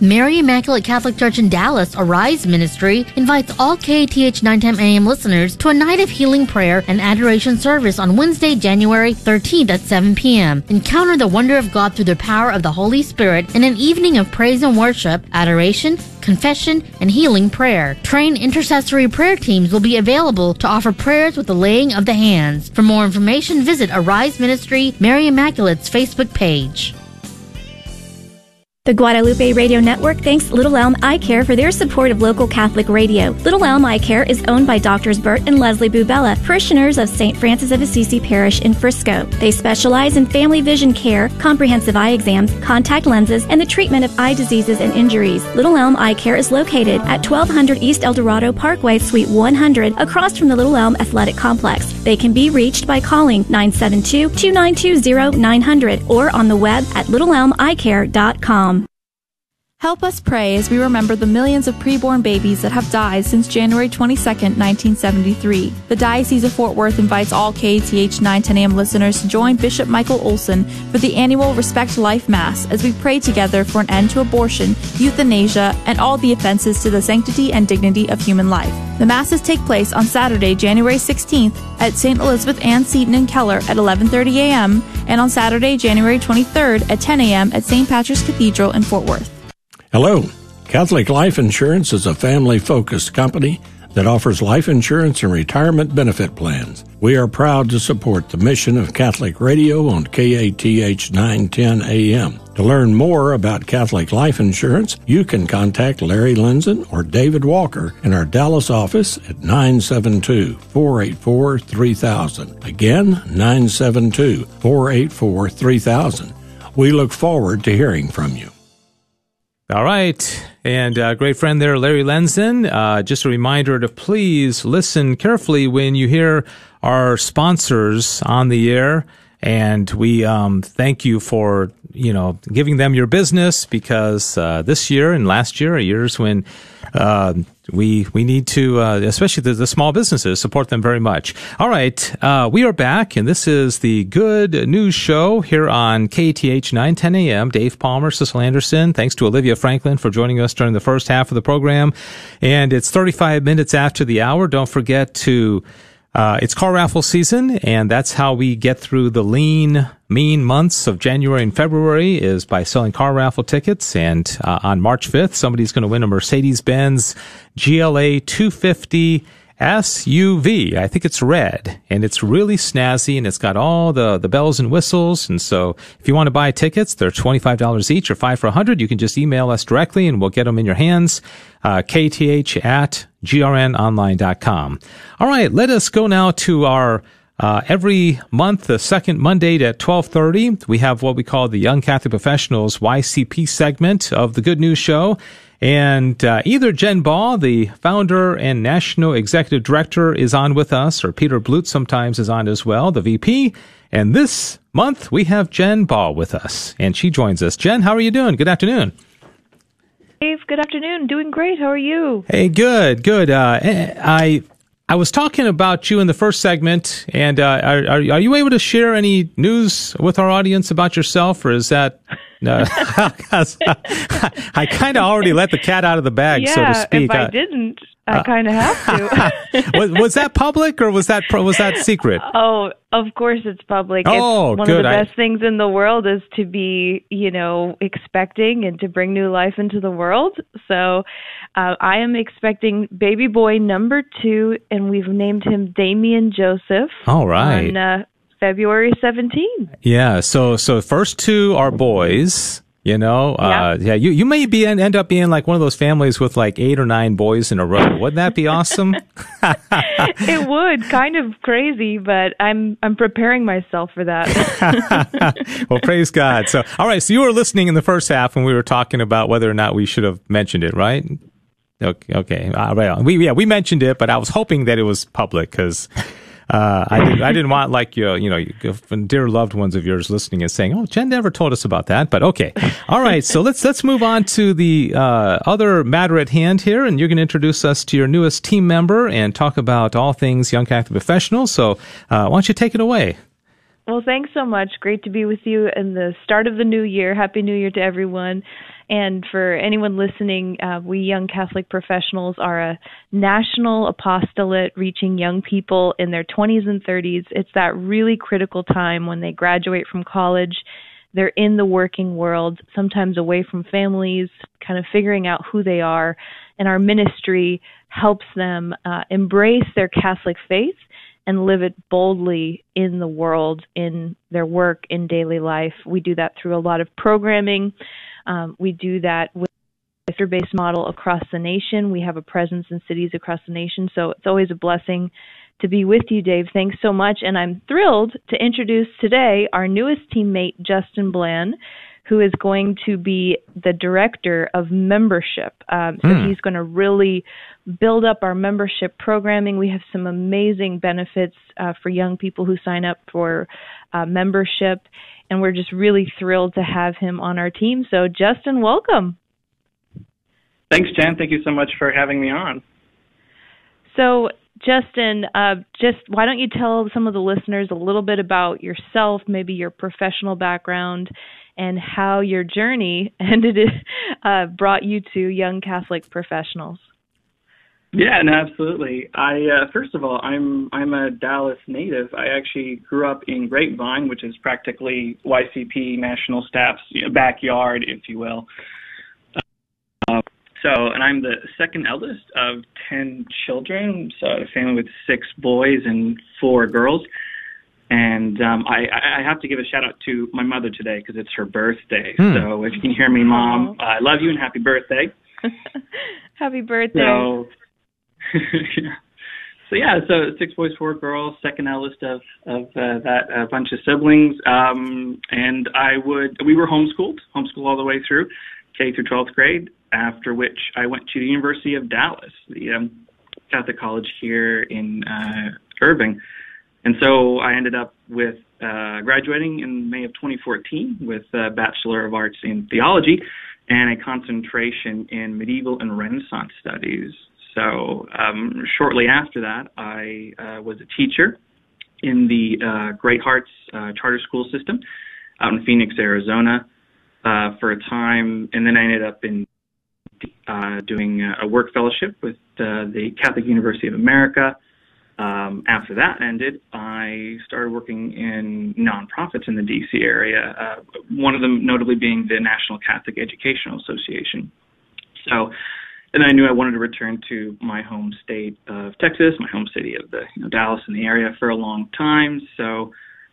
Mary Immaculate Catholic Church in Dallas, Arise Ministry, invites all KATH 910 AM listeners to a night of healing prayer and adoration service on Wednesday, January 13th at 7 p.m. Encounter the wonder of God through the power of the Holy Spirit in an evening of praise and worship, adoration, confession, and healing prayer. Trained intercessory prayer teams will be available to offer prayers with the laying of the hands. For more information, visit Arise Ministry, Mary Immaculate's Facebook page. The Guadalupe Radio Network thanks Little Elm Eye Care for their support of local Catholic radio. Little Elm Eye Care is owned by Doctors Bert and Leslie Bubella, parishioners of St. Francis of Assisi Parish in Frisco. They specialize in family vision care, comprehensive eye exams, contact lenses, and the treatment of eye diseases and injuries. Little Elm Eye Care is located at 1200 East El Dorado Parkway, Suite 100, across from the Little Elm Athletic Complex. They can be reached by calling 972 292 900 or on the web at littleelmeyecare.com. Help us pray as we remember the millions of preborn babies that have died since January 22, 1973. The Diocese of Fort Worth invites all KATH 910 AM listeners to join Bishop Michael Olson for the annual Respect Life Mass as we pray together for an end to abortion, euthanasia, and all the offenses to the sanctity and dignity of human life. The Masses take place on Saturday, January 16th at St. Elizabeth Ann Seton and Keller at 11:30 a.m. and on Saturday, January 23rd at 10 a.m. at St. Patrick's Cathedral in Fort Worth. Hello. Catholic Life Insurance is a family focused company that offers life insurance and retirement benefit plans. We are proud to support the mission of Catholic Radio on KATH 910 AM. To learn more about Catholic Life Insurance, you can contact Larry Lenzen or David Walker in our Dallas office at 972 484 3000. Again, 972 484 3000. We look forward to hearing from you. All right. And uh, great friend there, Larry Lenzen. Uh, just a reminder to please listen carefully when you hear our sponsors on the air. And we um, thank you for, you know, giving them your business because uh, this year and last year are years when uh, we we need to, uh, especially the, the, small businesses, support them very much. All right, uh, we are back, and this is the Good News Show here on KATH 910 AM. Dave Palmer, Sissel Anderson. Thanks to Olivia Franklin for joining us during the first half of the program. And it's 35 minutes after the hour. Don't forget to uh, it's car raffle season, and that's how we get through the lean, mean months of January and February is by selling car raffle tickets. And uh, on March 5th, somebody's going to win a Mercedes-Benz GLA 250 SUV. I think it's red and it's really snazzy and it's got all the, the bells and whistles. And so if you want to buy tickets, they're $25 each or five for a hundred. You can just email us directly and we'll get them in your hands. Uh, KATH at grnonline.com. All right. Let us go now to our uh, every month, the second Monday at 1230, we have what we call the Young Catholic Professionals YCP segment of the Good News Show. And uh, either Jen Ball, the founder and national executive director, is on with us, or Peter Blute sometimes is on as well, the VP. And this month we have Jen Ball with us, and she joins us. Jen, how are you doing? Good afternoon. Dave, good afternoon. Doing great. How are you? Hey, good, good. Uh, I I was talking about you in the first segment, and uh, are, are, are you able to share any news with our audience about yourself, or is that? No, I kind of already let the cat out of the bag, yeah, so to speak. If I didn't, I uh, kind of have to. was, was, that public or was that was that secret? Oh, of course it's public. Oh, it's one good. of the best I... things in the world is to be, you know, expecting and to bring new life into the world. So, uh, I am expecting baby boy number two, and we've named him Damien Joseph. All right. On uh, February 17th. Yeah. So so first two are boys. You know, uh, yeah. You you may be end up being like one of those families with like eight or nine boys in a row. Wouldn't that be awesome? it would, kind of crazy, but I'm I'm preparing myself for that. well, praise God. So, all right. So you were listening in the first half when we were talking about whether or not we should have mentioned it, right? Okay. Okay. Uh. We yeah we mentioned it, but I was hoping that it was public because uh, I didn't, I didn't want like your, you know, dear loved ones of yours listening and saying, "Oh, Jen never told us about that." But okay, all right. So let's let's move on to the uh, other matter at hand here, and you're going to introduce us to your newest team member and talk about all things young Catholic professionals. So uh, why don't you take it away? Well, thanks so much. Great to be with you in the start of the new year. Happy New Year to everyone. And for anyone listening, uh, we Young Catholic Professionals are a national apostolate reaching young people in their 20s and 30s. It's that really critical time when they graduate from college. They're in the working world, sometimes away from families, kind of figuring out who they are. And our ministry helps them uh, embrace their Catholic faith and live it boldly in the world, in their work, in daily life. We do that through a lot of programming. Um, we do that with a based model across the nation. We have a presence in cities across the nation, so it's always a blessing to be with you, Dave. Thanks so much. And I'm thrilled to introduce today our newest teammate, Justin Bland, who is going to be the director of membership. Um, so Hmm. he's going to really build up our membership programming. We have some amazing benefits uh, for young people who sign up for uh, membership. And we're just really thrilled to have him on our team. So, Justin, welcome. Thanks, Jen. Thank you so much for having me on. So, Justin, uh, just why don't you tell some of the listeners a little bit about yourself, maybe your professional background, and how your journey ended uh, brought you to young Catholic professionals? Yeah, no, absolutely. I uh, first of all, I'm I'm a Dallas native. I actually grew up in Grapevine, which is practically YCP National Staff's you know, backyard, if you will. Uh, so, and I'm the second eldest of ten children. So, a family with six boys and four girls. And um, I, I have to give a shout out to my mother today because it's her birthday. Hmm. So, if you can hear me, Mom, I love you and happy birthday. Happy birthday. So, so yeah, so six boys, four girls, second eldest of of uh, that uh, bunch of siblings, um, and I would we were homeschooled, homeschooled all the way through K through twelfth grade. After which I went to the University of Dallas, the um, Catholic college here in uh, Irving, and so I ended up with uh, graduating in May of 2014 with a Bachelor of Arts in Theology and a concentration in medieval and Renaissance studies. So um, shortly after that, I uh, was a teacher in the uh, Great Hearts uh, Charter School System out in Phoenix, Arizona, uh, for a time, and then I ended up in uh, doing a work fellowship with uh, the Catholic University of America. Um, after that ended, I started working in nonprofits in the DC area, uh, one of them notably being the National Catholic Educational Association. So, and I knew I wanted to return to my home state of Texas, my home city of the you know, Dallas and the area for a long time. So,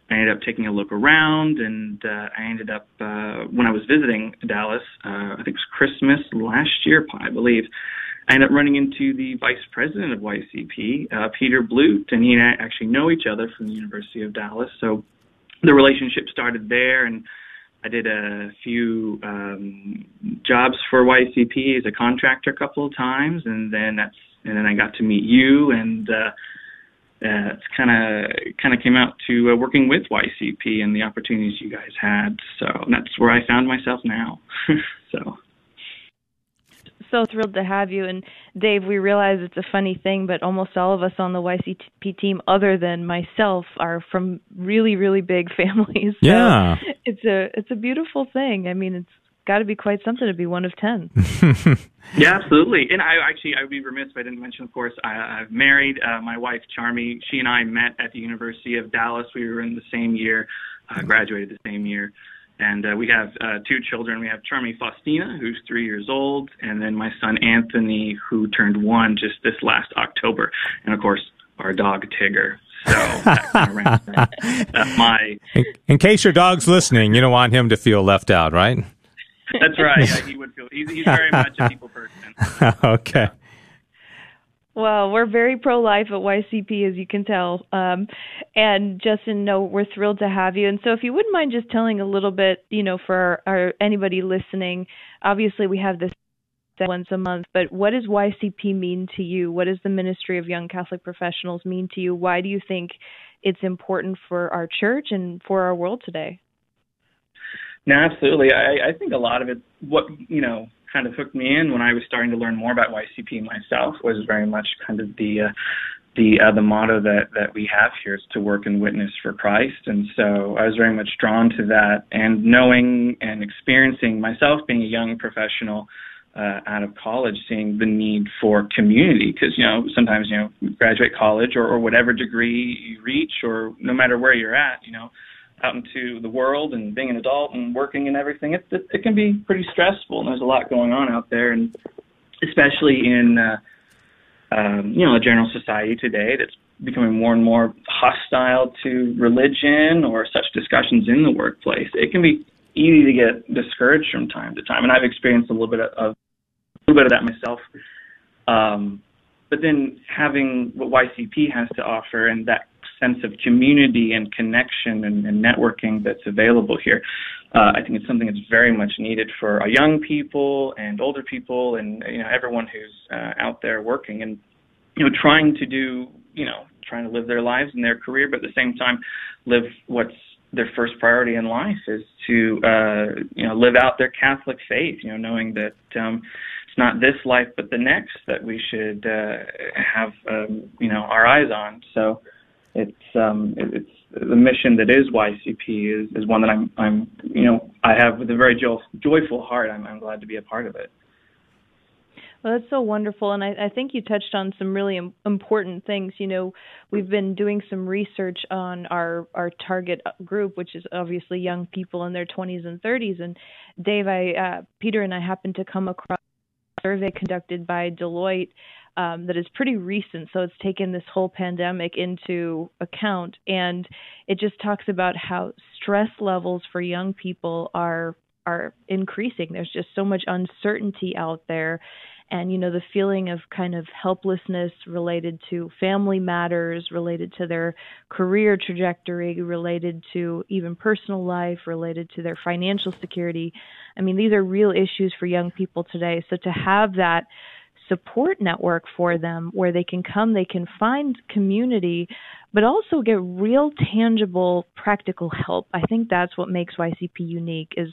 I ended up taking a look around, and uh, I ended up uh, when I was visiting Dallas. Uh, I think it was Christmas last year, I believe. I ended up running into the vice president of YCP, uh, Peter Blute, and he and I actually know each other from the University of Dallas. So the relationship started there, and I did a few um, jobs for YCP as a contractor a couple of times, and then that's and then I got to meet you, and uh, uh, it's kind of kind of came out to uh, working with YCP and the opportunities you guys had. So that's where I found myself now. so. So thrilled to have you. And Dave, we realize it's a funny thing, but almost all of us on the YCP team, other than myself, are from really, really big families. So Yeah. it's a it's a beautiful thing. I mean, it's got to be quite something to be one of ten. Yeah, absolutely. And I actually, I would be remiss if I didn't mention, of course, I, I've married uh, my wife, Charmy. She and I met at the University of Dallas. We were in the same year, uh, graduated the same year. And uh, we have uh, two children. We have Charmy Faustina, who's three years old, and then my son Anthony, who turned one just this last October. And of course, our dog Tigger. So that kind of rounds out, uh, my In, in case your dog's listening, you don't want him to feel left out, right? that's right. Yeah, he would feel he's, he's very much a people person. okay. Well, we're very pro life at YCP, as you can tell. Um, and Justin, no, we're thrilled to have you. And so, if you wouldn't mind just telling a little bit, you know, for our, our anybody listening, obviously we have this once a month, but what does YCP mean to you? What does the Ministry of Young Catholic Professionals mean to you? Why do you think it's important for our church and for our world today? No, absolutely. I, I think a lot of it, what you know, kind of hooked me in when I was starting to learn more about YCP myself was very much kind of the uh, the uh, the motto that that we have here is to work and witness for Christ, and so I was very much drawn to that, and knowing and experiencing myself being a young professional. Uh, out of college, seeing the need for community, because you know sometimes you know graduate college or, or whatever degree you reach, or no matter where you're at, you know, out into the world and being an adult and working and everything, it, it, it can be pretty stressful. And there's a lot going on out there, and especially in uh, um, you know a general society today that's becoming more and more hostile to religion or such discussions in the workplace. It can be easy to get discouraged from time to time, and I've experienced a little bit of, a little bit of that myself. Um, but then having what YCP has to offer and that sense of community and connection and, and networking that's available here, uh, I think it's something that's very much needed for our young people and older people and you know everyone who's uh, out there working and you know trying to do you know trying to live their lives and their career, but at the same time live what's their first priority in life is to uh, you know live out their Catholic faith. You know, knowing that um, it's not this life but the next that we should uh, have um, you know our eyes on. So it's um, it's the mission that is YCP is, is one that I'm I'm you know I have with a very jo- joyful heart. I'm, I'm glad to be a part of it. Well, that's so wonderful, and I, I think you touched on some really Im- important things. You know, we've been doing some research on our our target group, which is obviously young people in their 20s and 30s. And Dave, I uh, Peter and I happened to come across a survey conducted by Deloitte um, that is pretty recent, so it's taken this whole pandemic into account, and it just talks about how stress levels for young people are are increasing. There's just so much uncertainty out there. And you know the feeling of kind of helplessness related to family matters related to their career trajectory related to even personal life related to their financial security. I mean these are real issues for young people today. So to have that support network for them where they can come, they can find community, but also get real tangible practical help. I think that's what makes YCP unique is,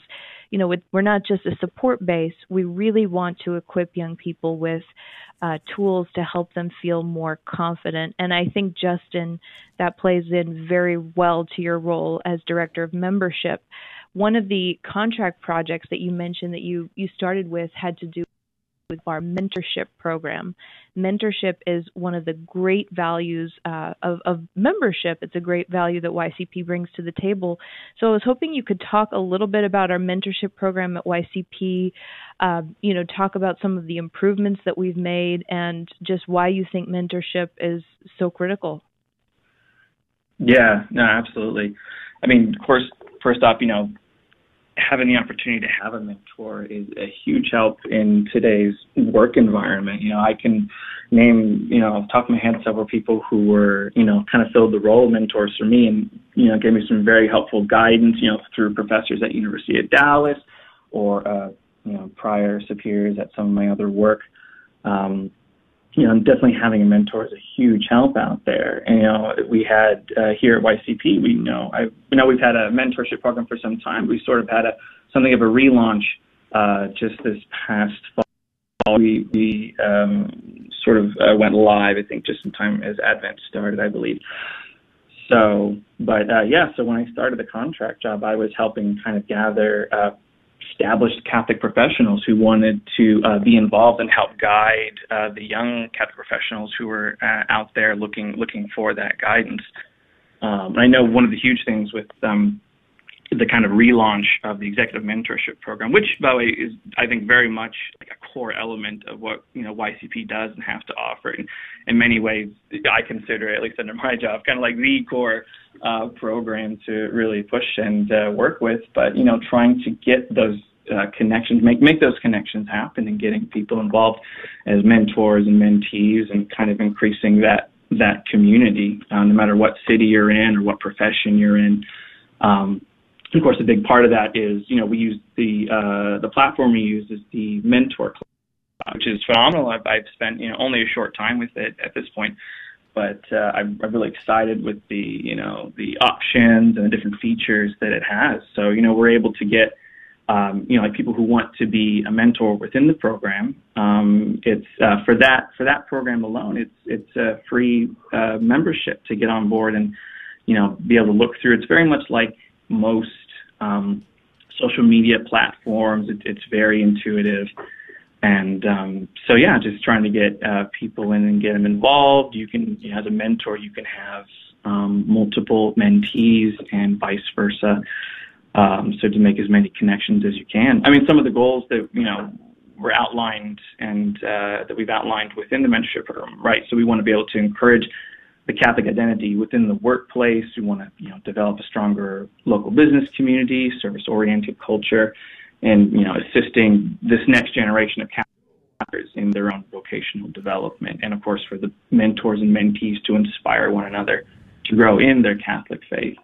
you know, we're not just a support base. We really want to equip young people with uh, tools to help them feel more confident. And I think Justin, that plays in very well to your role as director of membership. One of the contract projects that you mentioned that you you started with had to do with our mentorship program. Mentorship is one of the great values uh, of, of, membership. It's a great value that YCP brings to the table. So I was hoping you could talk a little bit about our mentorship program at YCP. Uh, you know, talk about some of the improvements that we've made and just why you think mentorship is so critical. Yeah, no, absolutely. I mean, of course, first off, you know, having the opportunity to have a mentor is a huge help in today's work environment. You know, I can name, you know, off the top of my head several people who were, you know, kind of filled the role of mentors for me and, you know, gave me some very helpful guidance, you know, through professors at University of Dallas or, uh, you know, prior superiors at some of my other work. Um, you know, definitely having a mentor is a huge help out there. And, you know, we had uh, here at YCP, we know I we know we've had a mentorship program for some time. We sort of had a something of a relaunch uh, just this past fall. We we um, sort of uh, went live, I think, just in time as Advent started, I believe. So, but uh, yeah, so when I started the contract job, I was helping kind of gather uh, established Catholic professionals who wanted to uh, be involved and help guide uh, the young Catholic professionals who were uh, out there looking looking for that guidance. Um, I know one of the huge things with um, the kind of relaunch of the executive mentorship program, which, by the way, is I think very much like a core element of what you know YCP does and has to offer. And in many ways, I consider, at least under my job, kind of like the core uh, program to really push and uh, work with. But you know, trying to get those uh, connections, make make those connections happen, and getting people involved as mentors and mentees, and kind of increasing that that community, uh, no matter what city you're in or what profession you're in. Um, of course, a big part of that is, you know, we use the uh, the platform we use is the MentorCloud, which is phenomenal. I've, I've spent, you know, only a short time with it at this point, but uh, I'm, I'm really excited with the, you know, the options and the different features that it has. So, you know, we're able to get, um, you know, like people who want to be a mentor within the program. Um, it's uh, for that for that program alone. It's it's a free uh, membership to get on board and, you know, be able to look through. It's very much like most um, social media platforms. It, it's very intuitive. And um, so, yeah, just trying to get uh, people in and get them involved. You can, you know, as a mentor, you can have um, multiple mentees and vice versa. Um, so to make as many connections as you can. I mean, some of the goals that you know were outlined and uh, that we've outlined within the mentorship program, right? So we want to be able to encourage the Catholic identity within the workplace. We want to, you know, develop a stronger local business community, service-oriented culture, and you know, assisting this next generation of Catholics in their own vocational development, and of course for the mentors and mentees to inspire one another to grow in their Catholic faith.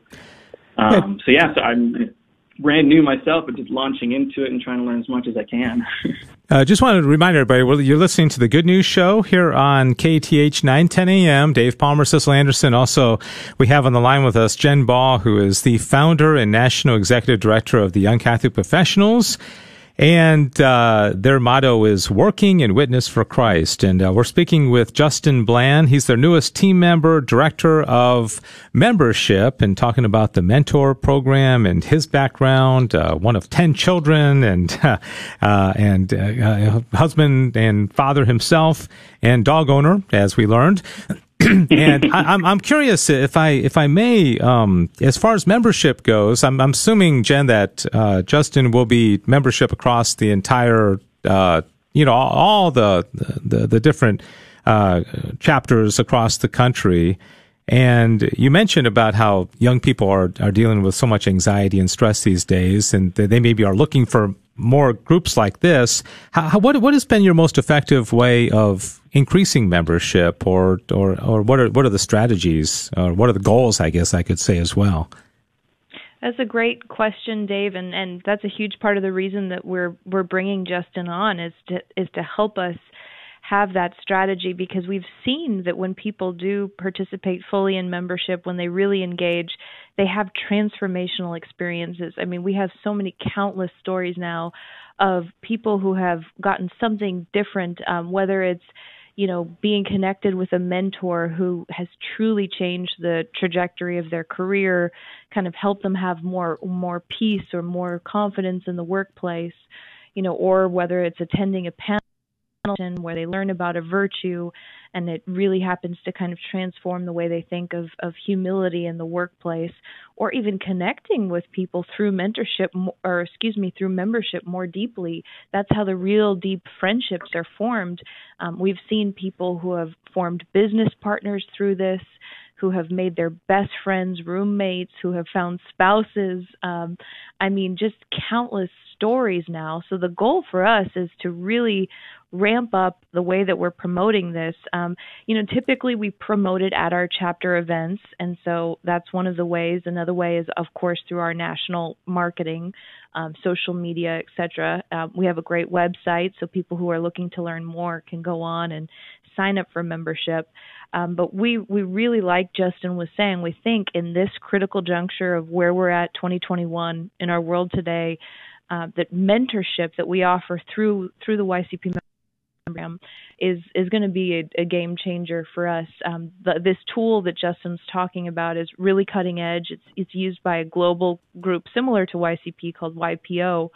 Um, so yeah, so I'm brand new myself, but just launching into it and trying to learn as much as I can. uh, just wanted to remind everybody, well, you're listening to the Good News Show here on KATH 910 AM. Dave Palmer, Sissel Anderson. Also, we have on the line with us Jen Ball, who is the founder and national executive director of the Young Catholic Professionals. And uh, their motto is working and witness for Christ. And uh, we're speaking with Justin Bland. He's their newest team member, director of membership, and talking about the mentor program and his background, uh, one of 10 children, and, uh, and uh, husband and father himself, and dog owner, as we learned. and I, am I'm, I'm curious if I if I may, um, as far as membership goes, I'm, I'm assuming Jen that uh, Justin will be membership across the entire, uh, you know, all, all the, the the different uh, chapters across the country. And you mentioned about how young people are, are dealing with so much anxiety and stress these days, and they maybe are looking for more groups like this. How, what what has been your most effective way of increasing membership, or or or what are what are the strategies, or what are the goals? I guess I could say as well. That's a great question, Dave, and, and that's a huge part of the reason that we're we're bringing Justin on is to is to help us have that strategy because we've seen that when people do participate fully in membership, when they really engage, they have transformational experiences. I mean, we have so many countless stories now of people who have gotten something different, um, whether it's you know being connected with a mentor who has truly changed the trajectory of their career kind of help them have more more peace or more confidence in the workplace you know or whether it's attending a panel where they learn about a virtue and it really happens to kind of transform the way they think of, of humility in the workplace or even connecting with people through mentorship or excuse me through membership more deeply that's how the real deep friendships are formed um, we've seen people who have formed business partners through this who have made their best friends roommates, who have found spouses. Um, I mean, just countless stories now. So the goal for us is to really ramp up the way that we're promoting this. Um, you know, typically we promote it at our chapter events, and so that's one of the ways. Another way is, of course, through our national marketing, um, social media, etc. Um, we have a great website, so people who are looking to learn more can go on and sign up for membership. Um, but we we really like Justin was saying. We think in this critical juncture of where we're at 2021 in our world today. Uh, that mentorship that we offer through through the YCP program is is going to be a, a, game changer for us. Um, the, this tool that Justin's talking about is really cutting edge. It's it's used by a global group similar to YCP called YPO,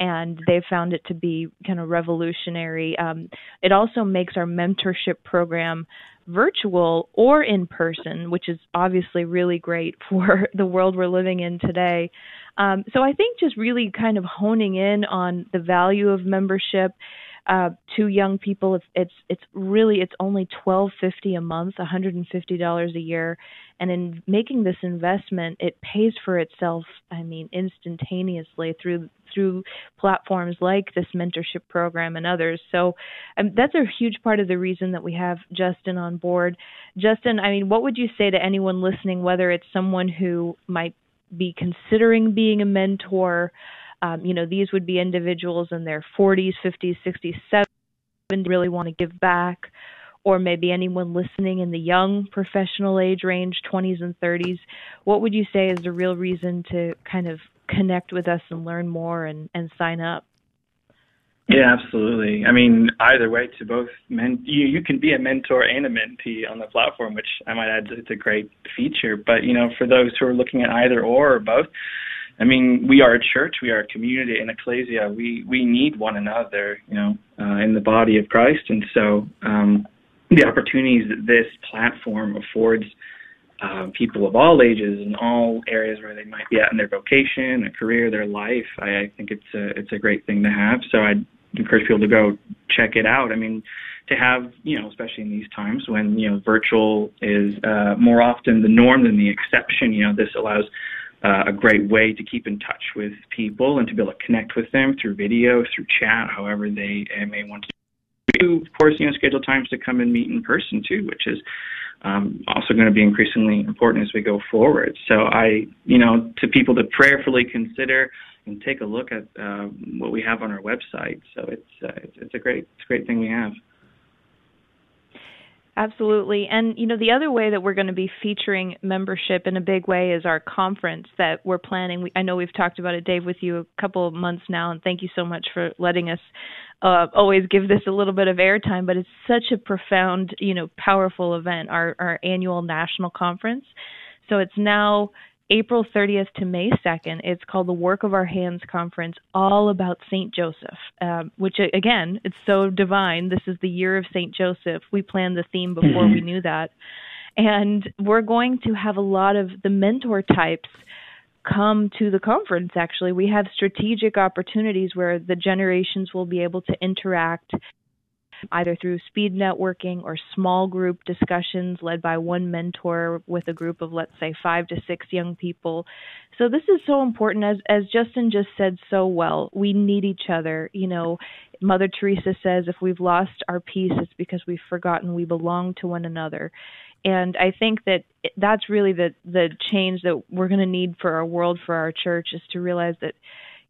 and they've found it to be kind of revolutionary. Um, it also makes our mentorship program virtual or in person, which is obviously really great for the world we're living in today. Um, so I think just really kind of honing in on the value of membership uh, to young people, it's it's it's really it's only twelve fifty a month, one hundred and fifty dollars a year, and in making this investment, it pays for itself. I mean, instantaneously through through platforms like this mentorship program and others. So um, that's a huge part of the reason that we have Justin on board. Justin, I mean, what would you say to anyone listening, whether it's someone who might be considering being a mentor? Um, you know, these would be individuals in their 40s, 50s, 60s, 70s, really want to give back, or maybe anyone listening in the young professional age range, 20s and 30s. What would you say is the real reason to kind of connect with us and learn more and, and sign up? Yeah, absolutely. I mean, either way, to both men, you you can be a mentor and a mentee on the platform, which I might add, it's a great feature. But you know, for those who are looking at either or or both, I mean, we are a church, we are a community, an ecclesia. We we need one another, you know, uh, in the body of Christ, and so um, the opportunities that this platform affords uh, people of all ages and all areas where they might be at in their vocation, their career, their life. I, I think it's a it's a great thing to have. So I'd encourage people to go check it out. I mean, to have, you know, especially in these times when, you know, virtual is uh, more often the norm than the exception, you know, this allows uh, a great way to keep in touch with people and to be able to connect with them through video, through chat, however they may want to. Do. Of course, you know, schedule times to come and meet in person too, which is um, also going to be increasingly important as we go forward. So I, you know, to people to prayerfully consider and take a look at uh, what we have on our website. So it's, uh, it's it's a great it's a great thing we have. Absolutely. And you know, the other way that we're going to be featuring membership in a big way is our conference that we're planning. We, I know we've talked about it Dave with you a couple of months now and thank you so much for letting us uh, always give this a little bit of airtime, but it's such a profound, you know, powerful event, our our annual national conference. So it's now April 30th to May 2nd. It's called the Work of Our Hands Conference, all about St. Joseph, um, which, again, it's so divine. This is the year of St. Joseph. We planned the theme before we knew that. And we're going to have a lot of the mentor types come to the conference, actually. We have strategic opportunities where the generations will be able to interact either through speed networking or small group discussions led by one mentor with a group of let's say 5 to 6 young people. So this is so important as as Justin just said so well. We need each other, you know. Mother Teresa says if we've lost our peace it's because we've forgotten we belong to one another. And I think that that's really the the change that we're going to need for our world for our church is to realize that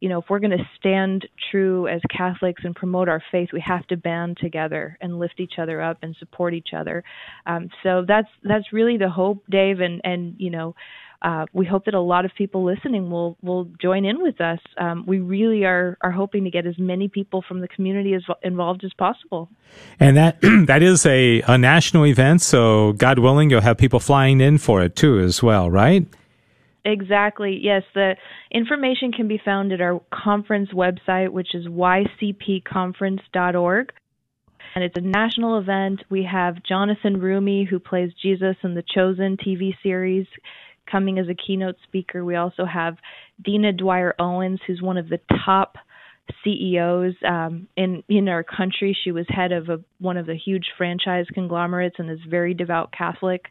you know, if we're going to stand true as Catholics and promote our faith, we have to band together and lift each other up and support each other. Um, so that's that's really the hope, Dave, and and you know. Uh, we hope that a lot of people listening will will join in with us. Um, we really are are hoping to get as many people from the community as involved as possible. And that that is a, a national event, so God willing, you'll have people flying in for it too, as well, right? Exactly. Yes, the information can be found at our conference website, which is ycpconference.org. And it's a national event. We have Jonathan Roumie, who plays Jesus in the Chosen TV series, coming as a keynote speaker. We also have Dina Dwyer Owens, who's one of the top CEOs um, in in our country. She was head of a, one of the huge franchise conglomerates and is very devout Catholic.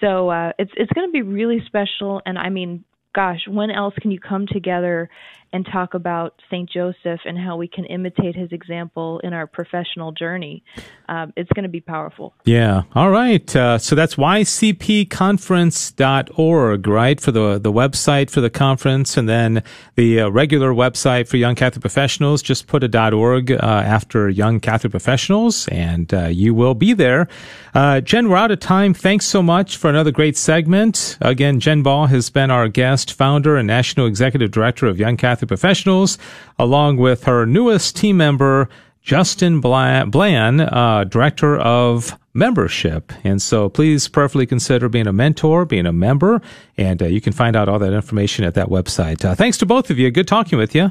So uh, it's it's going to be really special, and I mean, gosh, when else can you come together and talk about Saint Joseph and how we can imitate his example in our professional journey? Um, it's going to be powerful. Yeah. All right. Uh, so that's ycpconference.org, right, for the the website for the conference, and then the uh, regular website for Young Catholic Professionals. Just put a .org uh, after Young Catholic Professionals, and uh, you will be there. Uh, Jen, we're out of time. Thanks so much for another great segment. Again, Jen Ball has been our guest, founder and national executive director of Young Catholic Professionals, along with her newest team member, Justin Bland, uh, director of membership. And so please prayerfully consider being a mentor, being a member, and uh, you can find out all that information at that website. Uh, thanks to both of you. Good talking with you.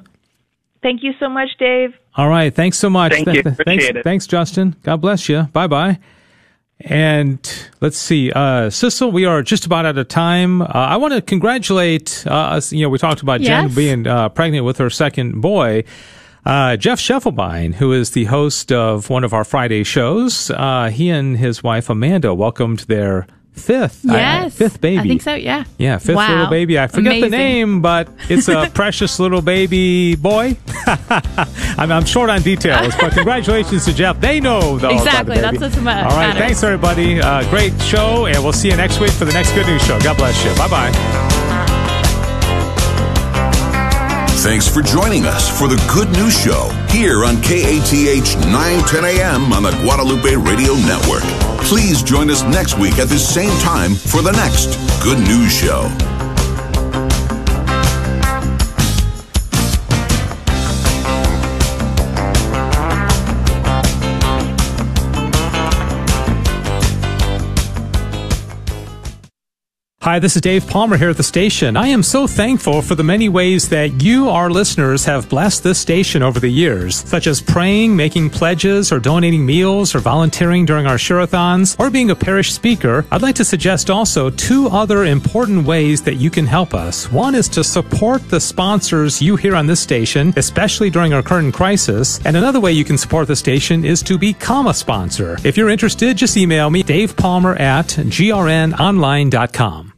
Thank you so much, Dave. All right. Thanks so much. Thank you. Appreciate thanks, it. thanks, Justin. God bless you. Bye bye. And let's see, uh, Sissel, we are just about out of time. Uh, I want to congratulate uh, us. You know, we talked about Jen being uh, pregnant with her second boy. Uh, Jeff Scheffelbein, who is the host of one of our Friday shows, uh, he and his wife Amanda welcomed their fifth, Yes. fifth baby. I think so, yeah. Yeah, fifth Wow. little baby. I forget the name, but it's a precious little baby boy. I'm, I'm short on details, but congratulations to Jeff. They know, though. Exactly. That's what's ma- All right. matters. Thanks, everybody. Uh, great show, and we'll see you next week for the next Good News Show. God bless you. Bye bye. Thanks for joining us for the Good News Show here on KATH 910 AM on the Guadalupe Radio Network. Please join us next week at the same time for the next Good News Show. Hi, this is Dave Palmer here at the station. I am so thankful for the many ways that you, our listeners, have blessed this station over the years, such as praying, making pledges, or donating meals, or volunteering during our sharathons, or being a parish speaker. I'd like to suggest also two other important ways that you can help us. One is to support the sponsors you hear on this station, especially during our current crisis. And another way you can support the station is to become a sponsor. If you're interested, just email me, Dave Palmer at grnonline.com.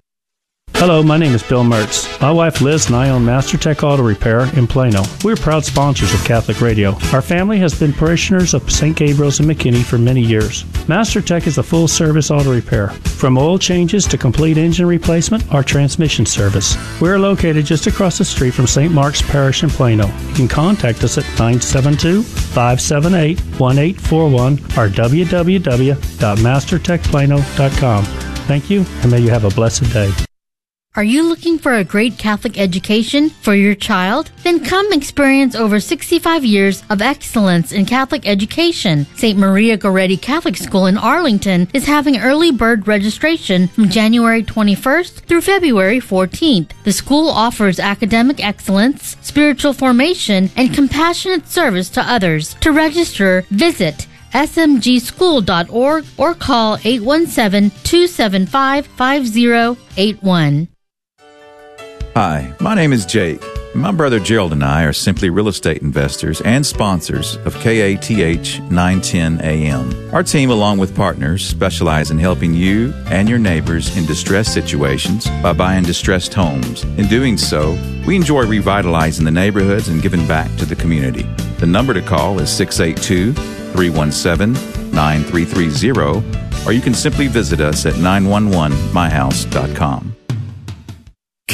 Hello, my name is Bill Mertz. My wife Liz and I own MasterTech Auto Repair in Plano. We're proud sponsors of Catholic Radio. Our family has been parishioners of St. Gabriel's in McKinney for many years. MasterTech is a full service auto repair, from oil changes to complete engine replacement or transmission service. We're located just across the street from St. Mark's Parish in Plano. You can contact us at 972 578 1841 or www.mastertechplano.com. Thank you, and may you have a blessed day. Are you looking for a great Catholic education for your child? Then come experience over 65 years of excellence in Catholic education. St. Maria Goretti Catholic School in Arlington is having early bird registration from January 21st through February 14th. The school offers academic excellence, spiritual formation, and compassionate service to others. To register, visit smgschool.org or call 817 275 5081. Hi, my name is Jake. My brother Gerald and I are simply real estate investors and sponsors of KATH 910 AM. Our team, along with partners, specialize in helping you and your neighbors in distress situations by buying distressed homes. In doing so, we enjoy revitalizing the neighborhoods and giving back to the community. The number to call is 682 317 9330, or you can simply visit us at 911myhouse.com.